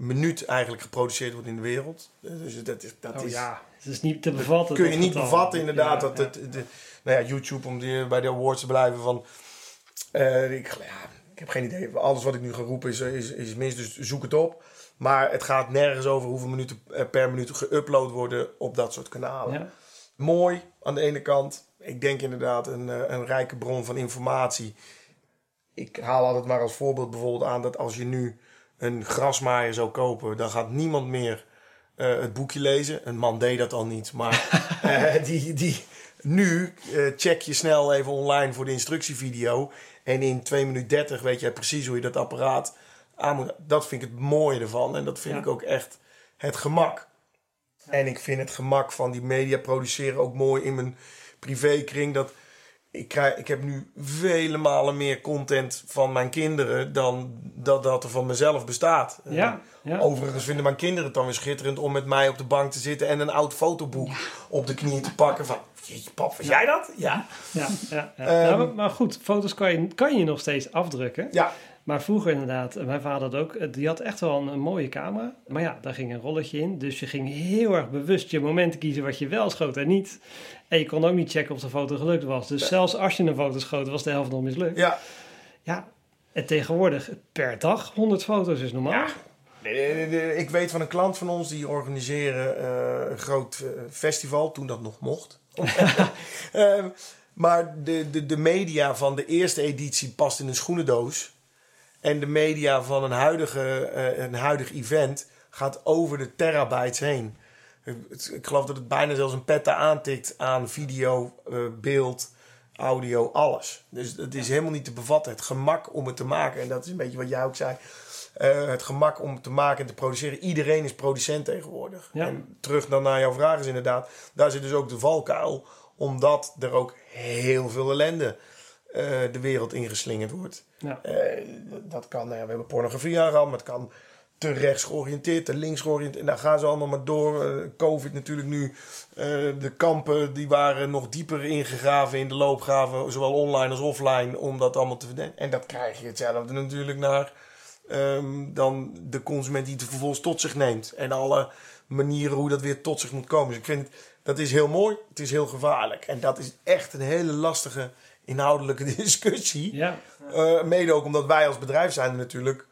B: minuut eigenlijk geproduceerd wordt in de wereld. Dus dat is, dat
A: Oh
B: is,
A: ja, het is niet te bevatten.
B: kun je niet bevatten inderdaad.
A: Ja,
B: dat
A: ja.
B: het, de, nou ja, YouTube, om die, bij de awards te blijven van... eh, ik, ja, ik heb geen idee. Alles wat ik nu ga roepen is, is, is mis, dus zoek het op. Maar het gaat nergens over hoeveel minuten eh, per minuut geüpload worden op dat soort kanalen.
A: Ja.
B: Mooi aan de ene kant. Ik denk inderdaad een, eh, een rijke bron van informatie. Ik haal altijd maar als voorbeeld bijvoorbeeld aan dat als je nu een grasmaaier zou kopen, dan gaat niemand meer eh, het boekje lezen. Een man deed dat al niet, maar eh, die, die, nu eh, check je snel even online voor de instructievideo. En in 2 minuten 30 weet jij precies hoe je dat apparaat aan moet. Dat vind ik het mooie ervan. En dat vind
A: Ja.
B: ik ook echt het gemak. En ik vind het gemak van die media produceren ook mooi in mijn privékring. Dat ik, krijg, ik heb nu vele malen meer content van mijn kinderen dan dat, dat er van mezelf bestaat.
A: Ja, ja.
B: Overigens vinden mijn kinderen het dan weer schitterend om met mij op de bank te zitten en een oud fotoboek op de knieën te pakken. Van, jeetje pap, was jij dat? Ja.
A: Ja, ja, ja.
B: Ehm,
A: Nou, maar, maar goed, foto's kan je, kan je nog steeds afdrukken.
B: Ja,
A: Maar vroeger inderdaad, en mijn vader had ook, eh, die had echt wel een, een mooie camera. Maar ja, daar ging een rolletje in. Dus je ging heel erg bewust je momenten kiezen wat je wel schoot en niet. En je kon ook niet checken of de foto gelukt was. Dus zelfs als je een foto schoot, was de helft nog mislukt.
B: ja.
A: Ja, en tegenwoordig per dag 100 foto's is normaal.
B: Ja. Nee, nee, nee, nee. Ik weet van een klant van ons die organiseren eh, een groot eh, festival toen dat nog mocht. Ehm, maar de, de, de media van de eerste editie past in een schoenendoos. En de media van een, huidige, eh, een huidig event gaat over de terabytes heen. Ik, geloof dat het bijna zelfs een petta aantikt aan video, eh, beeld, audio, alles. Dus het is helemaal niet te bevatten. Het gemak om het te maken. En dat is een beetje wat jij ook zei. Eh, het gemak om het te maken en te produceren. Iedereen is producent tegenwoordig.
A: Ja.
B: En terug dan naar jouw vraag is inderdaad. Daar zit dus ook de valkuil. Omdat er ook heel veel ellende eh, de wereld ingeslingerd wordt.
A: Ja.
B: Eh, dat kan, nou ja, we hebben pornografie aangehaald, maar het kan te rechts georiënteerd, te links georiënteerd. En daar gaan ze allemaal maar door. Eh, Covid natuurlijk nu. de kampen die waren nog dieper ingegraven in de loopgraven, zowel online als offline, om dat allemaal te verdenken. En dat krijg je hetzelfde natuurlijk naar ehm, dan de consument die het vervolgens tot zich neemt. En alle manieren hoe dat weer tot zich moet komen. Dus ik vind, dat is heel mooi, het is heel gevaarlijk. En dat is echt een hele lastige inhoudelijke discussie.
A: Ja,
B: Eh, mede ook omdat wij als bedrijf zijn natuurlijk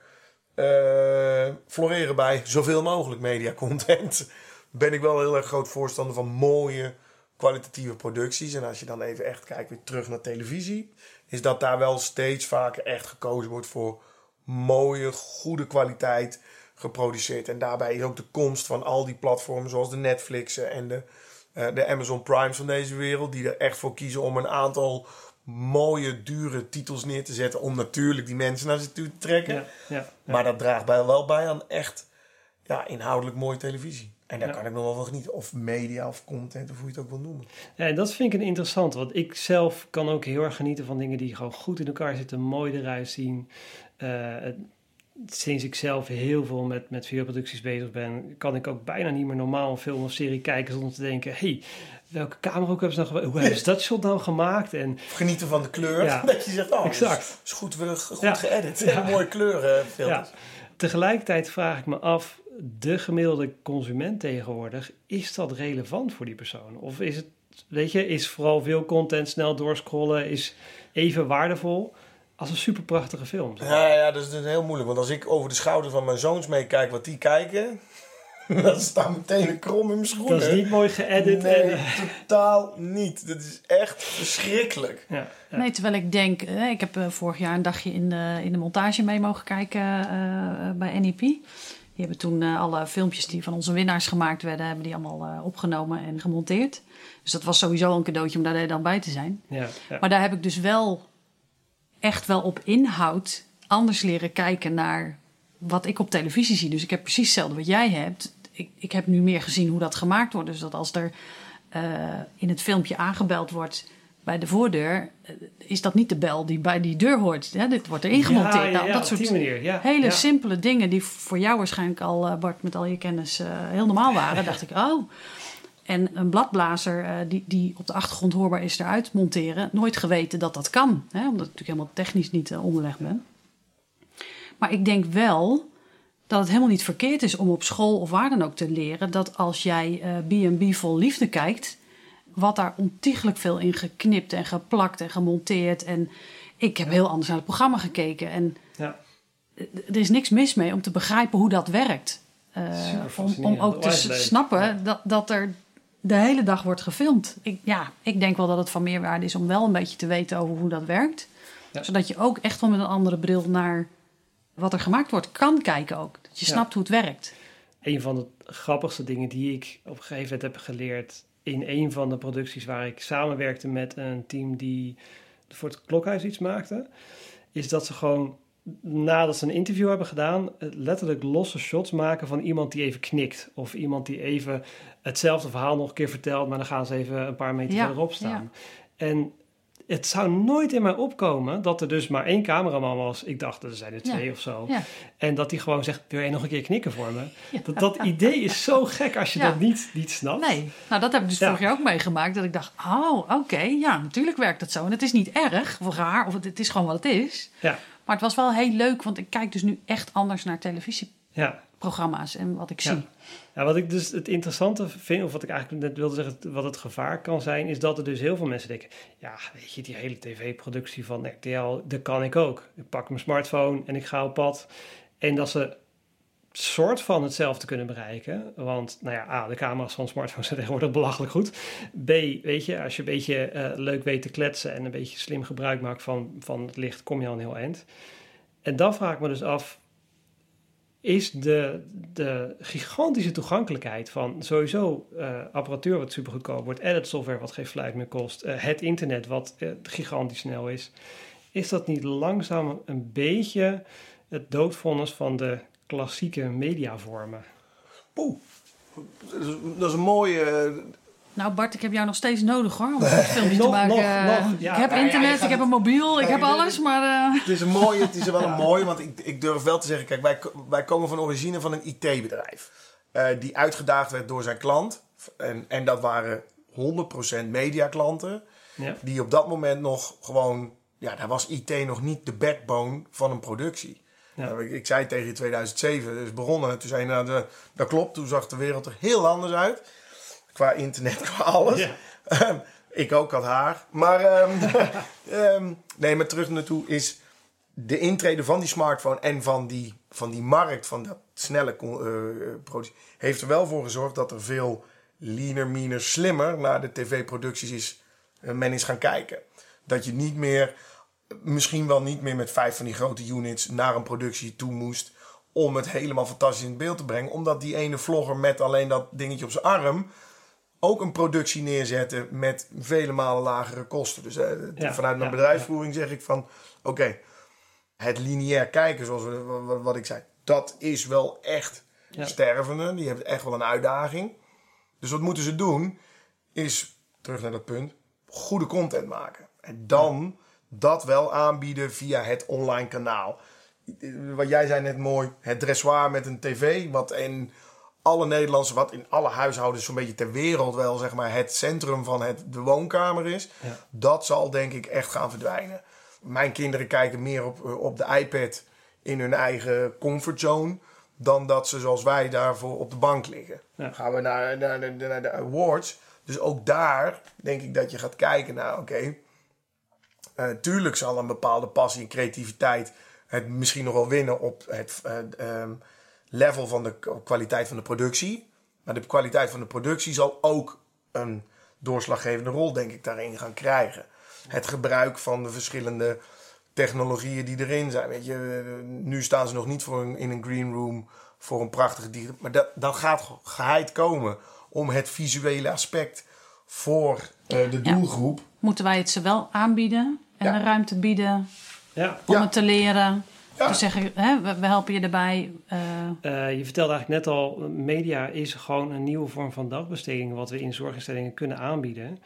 B: eh, floreren bij zoveel mogelijk mediacontent. Ben ik wel heel erg groot voorstander van mooie kwalitatieve producties. En als je dan even echt kijkt weer terug naar televisie, is dat daar wel steeds vaker echt gekozen wordt voor mooie, goede kwaliteit geproduceerd. En daarbij is ook de komst van al die platformen zoals de Netflixen en de, eh, de Amazon Primes van deze wereld, die er echt voor kiezen om een aantal mooie, dure titels neer te zetten. Om natuurlijk die mensen naar zich toe te trekken.
A: ja, ja.
B: Maar dat draagt bij, wel bij aan echt ja, inhoudelijk mooie televisie. En daar kan ik nog wel van genieten. Of media of content, of hoe je het ook wil noemen.
A: Ja, en dat vind ik een interessant. Want ik zelf kan ook heel erg genieten van dingen die gewoon goed in elkaar zitten, mooi eruit zien. Uh, sinds ik zelf heel veel met, met videoproducties bezig ben, kan ik ook bijna niet meer normaal een film of serie kijken zonder te denken: hey, welke camera ook hebben ze nou Hoe hebben ze dat shot nou gemaakt? En,
B: genieten van de kleur. Ja, dat je zegt: oh, exact. is goed, goed ja. geëdit. Ja. Mooie kleuren. Ja.
A: Tegelijkertijd vraag ik me af: de gemiddelde consument tegenwoordig, is dat relevant voor die persoon? Of is het, weet je, is vooral veel content snel doorscrollen, is even waardevol? als een super prachtige film.
B: Ja, ja, dat is dus heel moeilijk. Want als ik over de schouder van mijn zoons meekijk wat die kijken, dan staat meteen een krom in mijn schoenen.
A: Dat is niet mooi geëdit.
B: Nee, en... totaal niet. Dat is echt verschrikkelijk. Ja,
C: ja. Nee, terwijl ik denk, ik heb eh, vorig jaar een dagje in de, in de montage mee mogen kijken uh, bij NEP. Die hebben toen alle filmpjes die van onze winnaars gemaakt werden, hebben die allemaal opgenomen en gemonteerd. Dus dat was sowieso een cadeautje om daar dan bij te zijn. Ja, Maar daar heb ik dus wel echt wel op inhoud anders leren kijken naar wat ik op televisie zie. Dus ik heb precies hetzelfde wat jij hebt. Ik, ik heb nu meer gezien hoe dat gemaakt wordt. Dus dat als er uh, in het filmpje aangebeld wordt bij de voordeur, uh, is dat niet de bel die bij die deur hoort. Hè? Dit wordt erin gemonteerd. Ja, ja, nou, dat soort
A: manier,
C: hele simpele dingen die voor jou waarschijnlijk al, uh, Bart, met al je kennis heel normaal waren. dacht ik, oh. En een bladblazer die, die op de achtergrond hoorbaar is eruit monteren. Nooit geweten dat dat kan. Hè, omdat ik natuurlijk helemaal technisch niet onderlegd ben. Maar ik denk wel dat het helemaal niet verkeerd is om op school of waar dan ook te leren. Dat als jij B&B uh, vol liefde kijkt. Wat daar ontiegelijk veel in geknipt en geplakt en gemonteerd. En ik heb heel anders naar het programma gekeken. En ja. er is niks mis mee om te begrijpen hoe dat werkt. om, om ook te snappen dat, dat er de hele dag wordt gefilmd. Ik, ja, ik denk wel dat het van meerwaarde is om wel een beetje te weten over hoe dat werkt. Zodat je ook echt wel met een andere bril naar wat er gemaakt wordt kan kijken ook. Dat je snapt hoe het werkt.
A: Een van de grappigste dingen die ik op een gegeven moment heb geleerd in een van de producties waar ik samenwerkte met een team die voor het klokhuis iets maakte, is dat ze gewoon nadat ze een interview hebben gedaan, letterlijk losse shots maken van iemand die even knikt. Of iemand die even hetzelfde verhaal nog een keer vertelt, maar dan gaan ze even een paar meter ja, verderop staan. En het zou nooit in mij opkomen dat er dus maar één cameraman was. Ik dacht, er zijn er twee of zo. En dat die gewoon zegt, wil je nog een keer knikken voor me? Dat, dat idee is zo gek als je dat niet, niet snapt.
C: Nee, nou dat heb ik dus vorig jaar ook meegemaakt. Dat ik dacht, oh, oké, ja, natuurlijk werkt dat zo. En het is niet erg of raar, of het, het is gewoon wat het is. Ja. Maar het was wel heel leuk, want ik kijk dus nu echt anders naar televisieprogramma's en wat ik zie.
A: Ja, wat ik dus het interessante vind, of wat ik eigenlijk net wilde zeggen, wat het gevaar kan zijn, is dat er dus heel veel mensen denken: ja, weet je, die hele tv-productie van RTL, dat kan ik ook. Ik pak mijn smartphone en ik ga op pad. En dat ze soort van hetzelfde kunnen bereiken. Want, nou ja, A, de camera's van smartphones zijn tegenwoordig belachelijk goed. B, weet je, als je een beetje uh, leuk weet te kletsen en een beetje slim gebruik maakt van, van het licht, kom je al een heel eind. En dan vraag ik me dus af, is de, de gigantische toegankelijkheid van sowieso uh, apparatuur wat super goedkoop wordt, edit software wat geen fluit meer kost, uh, het internet wat uh, gigantisch snel is, is dat niet langzaam een beetje het doodvonnis van de klassieke mediavormen?
B: Oeh, dat is een mooie
C: nou Bart, ik heb jou nog steeds nodig hoor, om een filmpje te maken. Nog, ja. Ik heb internet, ik heb een mobiel, ik heb alles, maar...
B: Uh... Het is een mooie, het is wel een mooie, want ik, ik durf wel te zeggen... Kijk, wij, wij komen van origine van een IT-bedrijf. Uh, eh, die uitgedaagd werd door zijn klant. En, en dat waren 100% mediaklanten. Ja. Die op dat moment nog gewoon... Ja, daar was IT nog niet de backbone van een productie. Ja. Nou, ik, ik, zei tegen je 2007, dus begonnen. En toen zei je, nou, dat klopt. Toen zag de wereld er heel anders uit qua internet, qua alles. Ehm, ik ook had haar. Maar um, nee, maar terug naartoe is de intrede van die smartphone en van die, van die markt, van dat snelle uh, productie, heeft er wel voor gezorgd dat er veel leaner, meaner, slimmer naar de tv-producties is, uh, men is gaan kijken. Dat je niet meer, misschien wel niet meer met vijf van die grote units naar een productie toe moest om het helemaal fantastisch in beeld te brengen. Omdat die ene vlogger met alleen dat dingetje op zijn arm ook een productie neerzetten met vele malen lagere kosten. Dus uh, vanuit mijn bedrijfsvoering zeg ik van oké, het lineair kijken, zoals we, wat ik zei, dat is wel echt stervende. Die hebben echt wel een uitdaging. Dus wat moeten ze doen? Is, terug naar dat punt, goede content maken. En dan dat wel aanbieden via het online kanaal. Wat jij zei net mooi, het dressoir met een tv. Wat in alle Nederlandse, wat in alle huishoudens zo'n beetje ter wereld wel zeg maar het centrum van het, de woonkamer is.
A: Ja.
B: Dat zal denk ik echt gaan verdwijnen. Mijn kinderen kijken meer op, eh, op de iPad in hun eigen comfortzone. Dan dat ze zoals wij daarvoor op de bank liggen.
A: Ja.
B: Gaan we naar, naar, de- naar de awards. Dus ook daar denk ik dat je gaat kijken naar, oké. eh, tuurlijk zal een bepaalde passie en creativiteit het misschien nog wel winnen op het eh, ehm, level van de kwaliteit van de productie. Maar de kwaliteit van de productie zal ook een doorslaggevende rol, denk ik, daarin gaan krijgen. Het gebruik van de verschillende technologieën die erin zijn. Weet je, nu staan ze nog niet voor een, in een green room voor een prachtige dier. Maar dat, dat gaat geheid komen om het visuele aspect voor eh, de
C: Ja.
B: doelgroep.
C: Moeten wij het ze wel aanbieden en
B: Ja.
C: de ruimte bieden
A: Ja.
C: om
B: Ja.
C: het te leren?
B: Ja.
C: Dus zeggen, hè, we, we helpen je erbij. eh,
A: Eh, je vertelde eigenlijk net al, media is gewoon een nieuwe vorm van dagbesteding wat we in zorginstellingen kunnen aanbieden.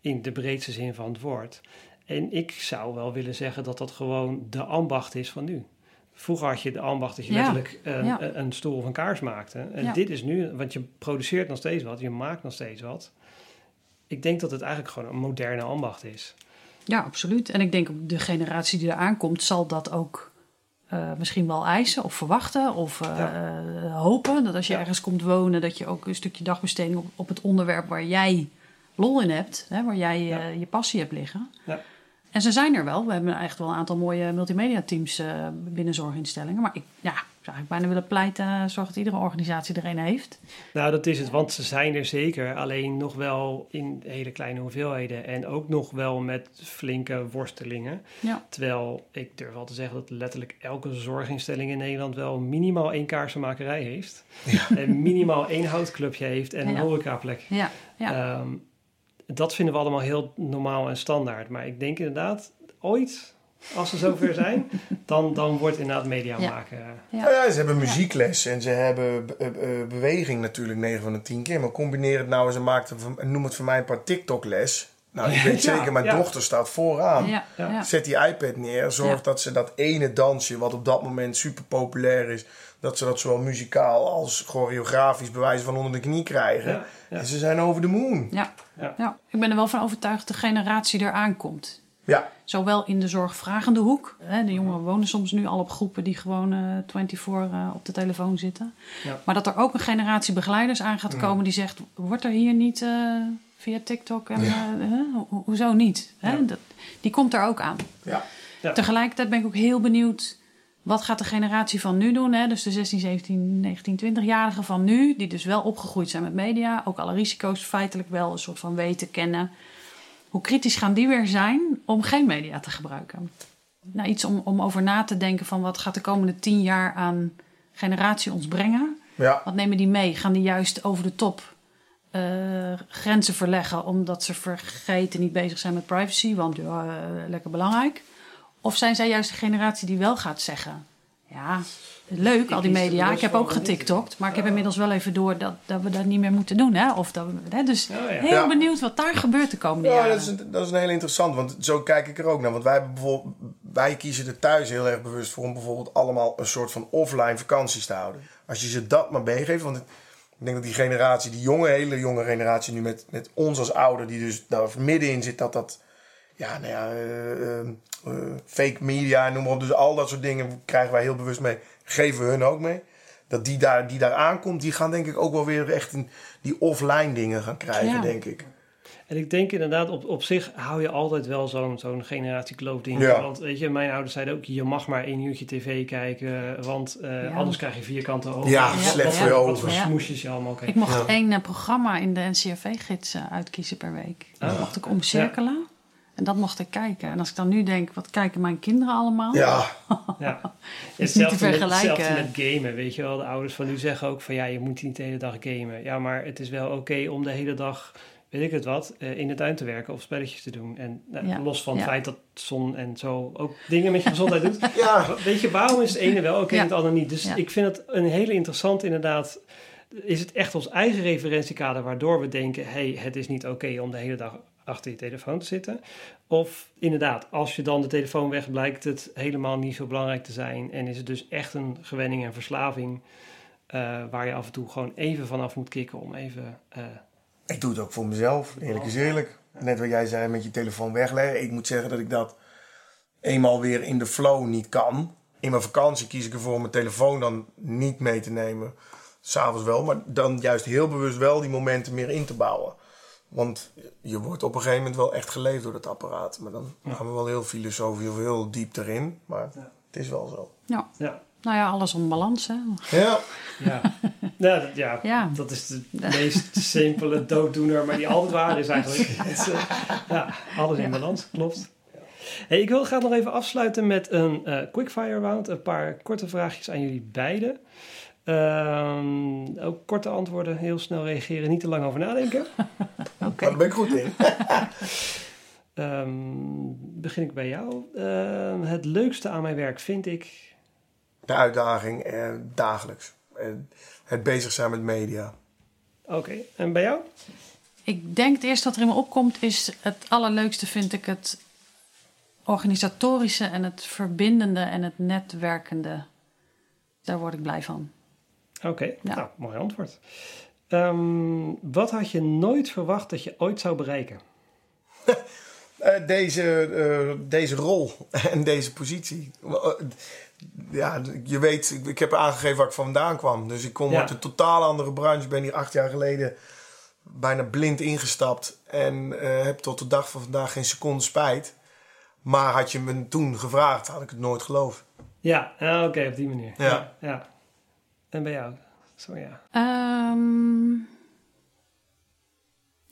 A: In de breedste zin van het woord. En ik zou wel willen zeggen dat dat gewoon de ambacht is van nu. Vroeger had je de ambacht dat je
C: Ja.
A: letterlijk een,
C: Ja.
A: een- stoel of een kaars maakte. En dit is nu, want je produceert nog steeds wat, je maakt nog steeds wat. Ik denk dat het eigenlijk gewoon een moderne ambacht is.
C: ja, absoluut. En ik denk de generatie die eraan komt, zal dat ook eh, misschien wel eisen of verwachten of eh, eh, hopen. Dat als je
A: Ja.
C: ergens komt wonen, dat je ook een stukje dagbesteding op, op het onderwerp waar jij lol in hebt, hè, waar jij
A: Ja.
C: je passie hebt liggen.
A: Ja.
C: En ze zijn er wel. We hebben echt wel een aantal mooie multimedia teams binnen zorginstellingen. Maar ik ja, zou eigenlijk bijna willen pleiten, zorg dat iedere organisatie er een heeft.
A: Nou, dat is het, want ze zijn er zeker. Alleen nog wel in hele kleine hoeveelheden. En ook nog wel met flinke worstelingen.
C: Ja.
A: Terwijl ik durf wel te zeggen dat letterlijk elke zorginstelling in Nederland wel minimaal één kaarsenmakerij heeft. En minimaal één houtclubje heeft en een
C: Ja.
A: horecaplek.
C: Ja, ja.
A: Ehm, dat vinden we allemaal heel normaal en standaard. Maar ik denk inderdaad, ooit, als ze zover zijn, dan, dan wordt inderdaad media
C: Ja.
A: maken. eh,
C: Ja.
B: Nou ja, ze hebben muziekles en ze hebben be- eh, eh, beweging natuurlijk 9 van de 10 keer. Maar combineer het nou eens en maak het, van- noem het voor mij een paar TikTok-les. Nou, ik weet
A: Ja,
B: zeker, mijn
A: ja.
B: dochter staat vooraan.
C: ja,
A: Ja.
C: ja.
B: Zet die iPad neer. Zorg
C: Ja.
B: dat ze dat ene dansje, wat op dat moment super populair is, dat ze dat zowel muzikaal als choreografisch bewijs van onder de knie krijgen.
A: Ja, ja.
B: En ze zijn over de moon.
C: Ja.
A: Ja.
C: Ja. ik ben er wel van overtuigd dat de generatie eraan komt.
B: Ja,
C: Zowel in de zorgvragende hoek. Hè, de jongeren wonen soms nu al op groepen die gewoon eh 24 eh, op de telefoon zitten.
A: Ja.
C: Maar dat er ook een generatie begeleiders aan gaat komen die zegt: wordt er hier niet eh, via TikTok en
B: Ja.
C: eh, hè? Ho- hoezo niet? Hè?
A: Ja.
C: Dat, die komt er ook aan.
B: ja.
A: Ja.
C: Tegelijkertijd ben ik ook heel benieuwd. Wat gaat de generatie van nu doen? Hè? Dus de 16, 17, 19, 20-jarigen van nu, die dus wel opgegroeid zijn met media, ook alle risico's feitelijk wel een soort van weten, kennen. Hoe kritisch gaan die weer zijn om geen media te gebruiken? Nou, iets om, om over na te denken van wat gaat de komende tien jaar aan generatie ons brengen?
B: ja.
C: Wat nemen die mee? Gaan die juist over de top eh, grenzen verleggen omdat ze vergeten niet bezig zijn met privacy, want ja, eh, lekker belangrijk? Of zijn zij juist de generatie die wel gaat zeggen: Ja, leuk, al die media. Ik heb ook getiktokt, maar ik heb inmiddels wel even door dat, dat we dat niet meer moeten doen. Hè? Of dat we, hè? Dus
A: Oh, ja.
C: heel
B: Ja.
C: benieuwd wat daar gebeurt de komende
B: Ja,
C: jaren.
B: dat is, een, dat is een heel interessant, want zo kijk ik er ook naar. Want wij, bijvoorbeeld, wij kiezen er thuis heel erg bewust voor om bijvoorbeeld allemaal een soort van offline vakanties te houden. Als je ze dat maar meegeeft, want ik denk dat die generatie, die jonge, hele jonge generatie nu met, met ons als ouder, die dus daar middenin zit, dat dat, ja, nou ja, eh, eh, eh, fake media, noem maar op. Dus al dat soort dingen krijgen wij heel bewust mee, geven we hun ook mee. Dat die daar, die daar aankomt, die gaan denk ik ook wel weer echt in die offline dingen gaan krijgen,
C: Ja.
B: denk ik.
A: En ik denk inderdaad, op, op zich hou je altijd wel zo'n zo'n generatiekloof ding.
B: Ja.
A: Want weet je, mijn ouders zeiden ook, je mag maar één uurtje tv kijken, want eh,
C: Ja.
A: anders krijg je vierkante ogen.
B: Ja,
A: Wat-
C: slecht
A: wat-
C: voor je
A: Wat
B: ogen.
A: voor
C: Ja.
A: smoesjes je allemaal
C: Ik
A: krijgt.
C: mocht
B: Ja.
C: één programma in de NCRV-gids uitkiezen per week. Dat
A: Ah.
C: mocht ik omcirkelen. En dat mocht ik kijken. En als ik dan nu denk, wat kijken mijn kinderen allemaal?
B: Ja,
A: Ja.
C: Is niet te
A: Hetzelfde met-
C: vergelijken.
A: Hetzelfde met gamen, weet je wel. De ouders van nu zeggen ook van ja, je moet niet de hele dag gamen. Ja, maar het is wel oké om de hele dag weet ik het wat, eh, in de tuin te werken of spelletjes te doen. En nou,
C: Ja,
A: los van het
C: ja.
A: feit dat zon en zo ook dingen met je gezondheid doet.
B: Ja,
A: Weet je, waarom is het ene wel oké
C: Ja.
A: en het andere niet? Dus
C: Ja.
A: ik vind het een hele interessant inderdaad. Is het echt ons eigen referentiekader waardoor we denken... hey, het is niet oké om de hele dag achter je telefoon te zitten? Of inderdaad, als je dan de telefoon weg blijkt het helemaal niet zo belangrijk te zijn... en is het dus echt een gewenning en verslaving... eh, waar je af en toe gewoon even vanaf moet kicken om even... eh,
B: ik doe het ook voor mezelf. Eerlijk is eerlijk. Net wat jij zei met je telefoon wegleggen. Ik moet zeggen dat ik dat eenmaal weer in de flow niet kan. In mijn vakantie kies ik ervoor om mijn telefoon dan niet mee te nemen. S'avonds wel, maar dan juist heel bewust wel die momenten meer in te bouwen. Want je wordt op een gegeven moment wel echt geleefd door dat apparaat. Maar dan gaan we wel heel filosofisch of heel diep erin. Maar
A: Ja.
B: het is wel zo.
C: Ja.
A: ja,
C: Nou ja, alles om balans, hè.
B: Ja,
A: ja. ja, dat, ja,
C: Ja.
A: dat is de meest simpele dooddoener, maar die altijd waar is eigenlijk. Ja, alles in balans, klopt. Hey, ik wil graag nog even afsluiten met een eh, quickfire round. Een paar korte vraagjes aan jullie beiden. Ehm, ook korte antwoorden, heel snel reageren, niet te lang over nadenken.
C: Oké.
B: daar ben ik goed in.
A: Ehm, begin ik bij jou. Ehm, het leukste aan mijn werk vind ik...
B: De uitdaging eh, dagelijks. En het bezig zijn met media.
A: Oké, en bij jou?
C: Ik denk het eerste wat er in me opkomt is... het allerleukste vind ik het organisatorische... en het verbindende en het netwerkende. Daar word ik blij van.
A: Oké,
C: Ja.
A: nou, mooi antwoord. Ehm, wat had je nooit verwacht dat je ooit zou bereiken?
B: Eh, deze, eh, deze rol en deze positie. Eh, Ja, je weet, ik- heb aangegeven waar ik vandaan kwam. Dus ik kom
A: Ja.
B: uit een totaal andere branche. Ik ben hier acht jaar geleden bijna blind ingestapt. En eh, heb tot de dag van vandaag geen seconde spijt. Maar had je me toen gevraagd, had ik het nooit geloofd.
A: Ja, oké, op die manier.
B: Ja.
A: ja. En bij jou? Zo ja.
C: Ehm,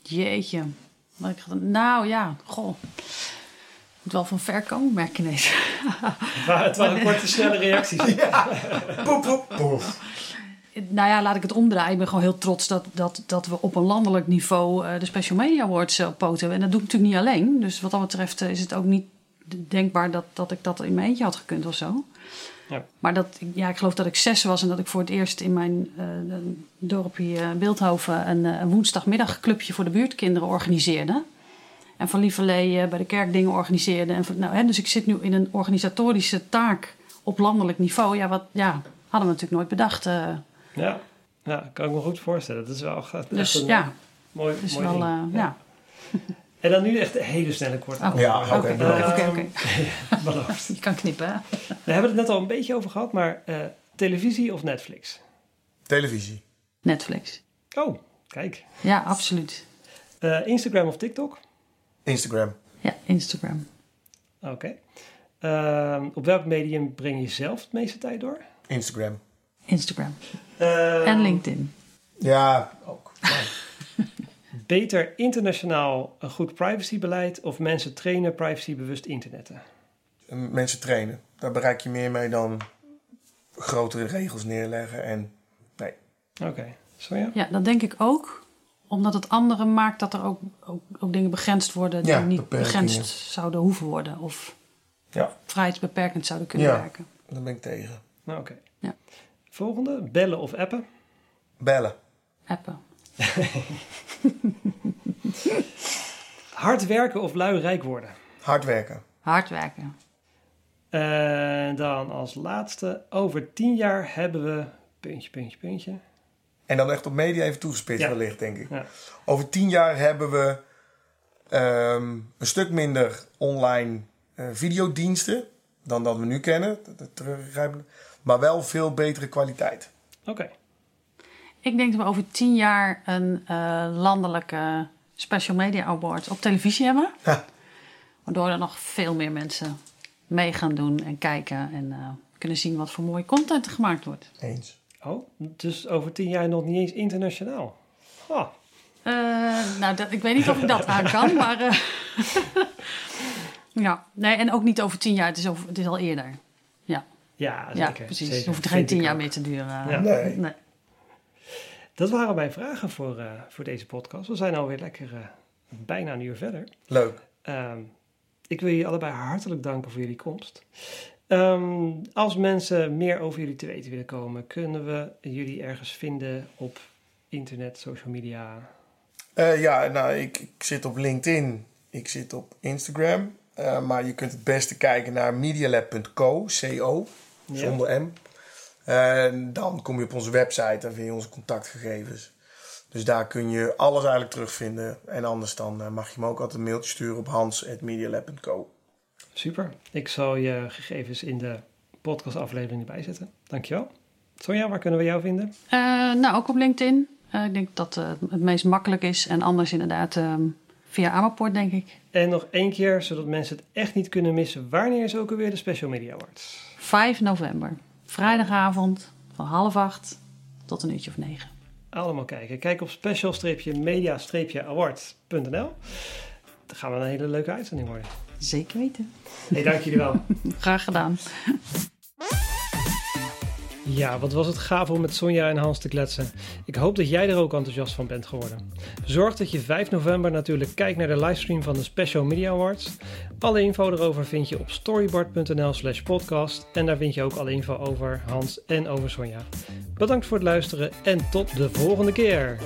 C: jeetje. Wat ik, had- nou ja, goh. Moet wel van ver komen, merk ik ineens.
A: Het waren, het waren korte, snelle reacties.
B: Poep, poep, poef.
C: Nou ja, laat ik het omdraaien. Ik ben gewoon heel trots dat, dat, dat we op een landelijk niveau eh, de Special Media Awards eh, op poten hebben. En dat doe ik natuurlijk niet alleen. Dus wat dat betreft eh, is het ook niet denkbaar dat, dat ik dat in mijn eentje had gekund of zo.
A: Ja.
C: Maar dat, ja, ik geloof dat ik zes was en dat ik voor het eerst in mijn eh, dorpje eh, Beeldhoven een, eh, een woensdagmiddagclubje voor de buurtkinderen organiseerde. En van Lieverlee bij de kerk dingen organiseerde. En van, nou, hè, dus ik zit nu in een organisatorische taak op landelijk niveau. Ja, wat ja, hadden we natuurlijk nooit bedacht.
A: Ja. ja, kan ik me goed voorstellen. Dat is wel echt
C: dus
A: een
C: ja,
A: mooi, mooi
C: wel, ja.
A: En dan nu echt een hele snelle korte
C: Oh.
B: Ja, oké,
C: Oké,
B: bedankt.
C: oké, oké.
A: Beloofd.
C: Je kan knippen, hè?
A: We hebben het net al een beetje over gehad, maar eh, televisie of Netflix?
B: Televisie.
C: Netflix.
A: Oh, kijk.
C: Ja, absoluut.
A: Eh, Instagram of TikTok?
B: Instagram.
C: Ja, Instagram.
A: Oké. Ehm, op welk medium breng je zelf het meeste tijd door?
B: Instagram.
C: Instagram.
A: Ehm,
C: En LinkedIn.
B: Ja, ook.
A: Beter internationaal een goed privacybeleid of mensen trainen privacybewust internetten?
B: Mensen trainen. Daar bereik je meer mee dan grotere regels neerleggen. En nee.
A: Oké, Sonja?
C: Ja, dat denk ik ook. Omdat het andere maakt dat er ook, ook, ook dingen begrensd worden die
B: Ja,
C: niet begrensd zouden hoeven worden. Of
B: Ja,
C: vrijheidsbeperkend zouden kunnen
B: Ja.
C: werken.
B: daar ben ik tegen.
A: Nou, Oké.
C: Ja.
A: Volgende, bellen of appen?
B: Bellen.
C: Appen.
A: Hard werken of lui rijk worden?
B: Hard werken.
C: Hard werken.
A: En dan als laatste, over tien jaar hebben we... Puntje, puntje, puntje.
B: En dan echt op media even toegespitst
A: Ja.
B: wellicht, denk ik.
A: Ja.
B: Over tien jaar hebben we ehm, een stuk minder online eh, videodiensten dan dat we nu kennen. Maar wel veel betere kwaliteit.
A: Oké.
C: Ik denk dat we over tien jaar een eh, landelijke Special Media Award op televisie hebben.
B: Ha.
C: Waardoor er nog veel meer mensen mee gaan doen en kijken. En eh, kunnen zien wat voor mooie content er gemaakt wordt.
B: Eens.
A: Oh, dus over tien jaar nog niet eens internationaal. Oh,
C: Eh, nou, dat, ik weet niet of ik dat aan kan, maar... eh, ja, nee, en ook niet over tien jaar. Het is, over, het is al eerder. Ja,
A: ja,
C: ja
A: zeker.
C: precies.
A: zeker.
C: Het hoeft er geen tien jaar
A: ook.
C: mee te duren.
A: Ja.
B: Nee.
C: Nee.
A: Dat waren mijn vragen voor, uh, voor deze podcast. We zijn alweer lekker uh, bijna een uur verder.
B: Leuk.
A: Uh, ik wil jullie allebei hartelijk danken voor jullie komst. Um, als mensen meer over jullie te weten willen komen, kunnen we jullie ergens vinden op internet, social media?
B: Uh, ja, nou, ik, ik, zit op LinkedIn, ik zit op Instagram. Maar je kunt het beste kijken naar medialab.co, co, zonder M. En dan kom je op onze website en vind je onze contactgegevens. Dus daar kun je alles eigenlijk terugvinden. En anders dan uh, mag je me ook altijd een mailtje sturen op hans.medialab.co.
A: Super. Ik zal je gegevens in de podcastaflevering erbij zetten. Dankjewel. Sonja, waar kunnen we jou vinden?
C: Uh, nou, ook op LinkedIn. Uh, ik denk dat uh, het meest makkelijk is. En anders inderdaad um, via Amaport, denk ik.
A: En nog één keer, zodat mensen het echt niet kunnen missen. Wanneer is ook alweer de Special Media Awards?
C: 5 november. Vrijdagavond van half acht tot een uurtje of negen.
A: Allemaal kijken. Kijk op special-media-award.nl. Dan gaan we een hele leuke uitzending worden.
C: Zeker weten.
A: Hey, dank jullie wel.
C: Graag gedaan.
A: Ja, wat was het gaaf om met Sonja en Hans te kletsen. Ik hoop dat jij er ook enthousiast van bent geworden. Zorg dat je 5 november natuurlijk kijkt naar de livestream van de Special Media Awards. Alle info erover vind je op storyboard.nl slash podcast. En daar vind je ook alle info over Hans en over Sonja. Bedankt voor het luisteren en tot de volgende keer.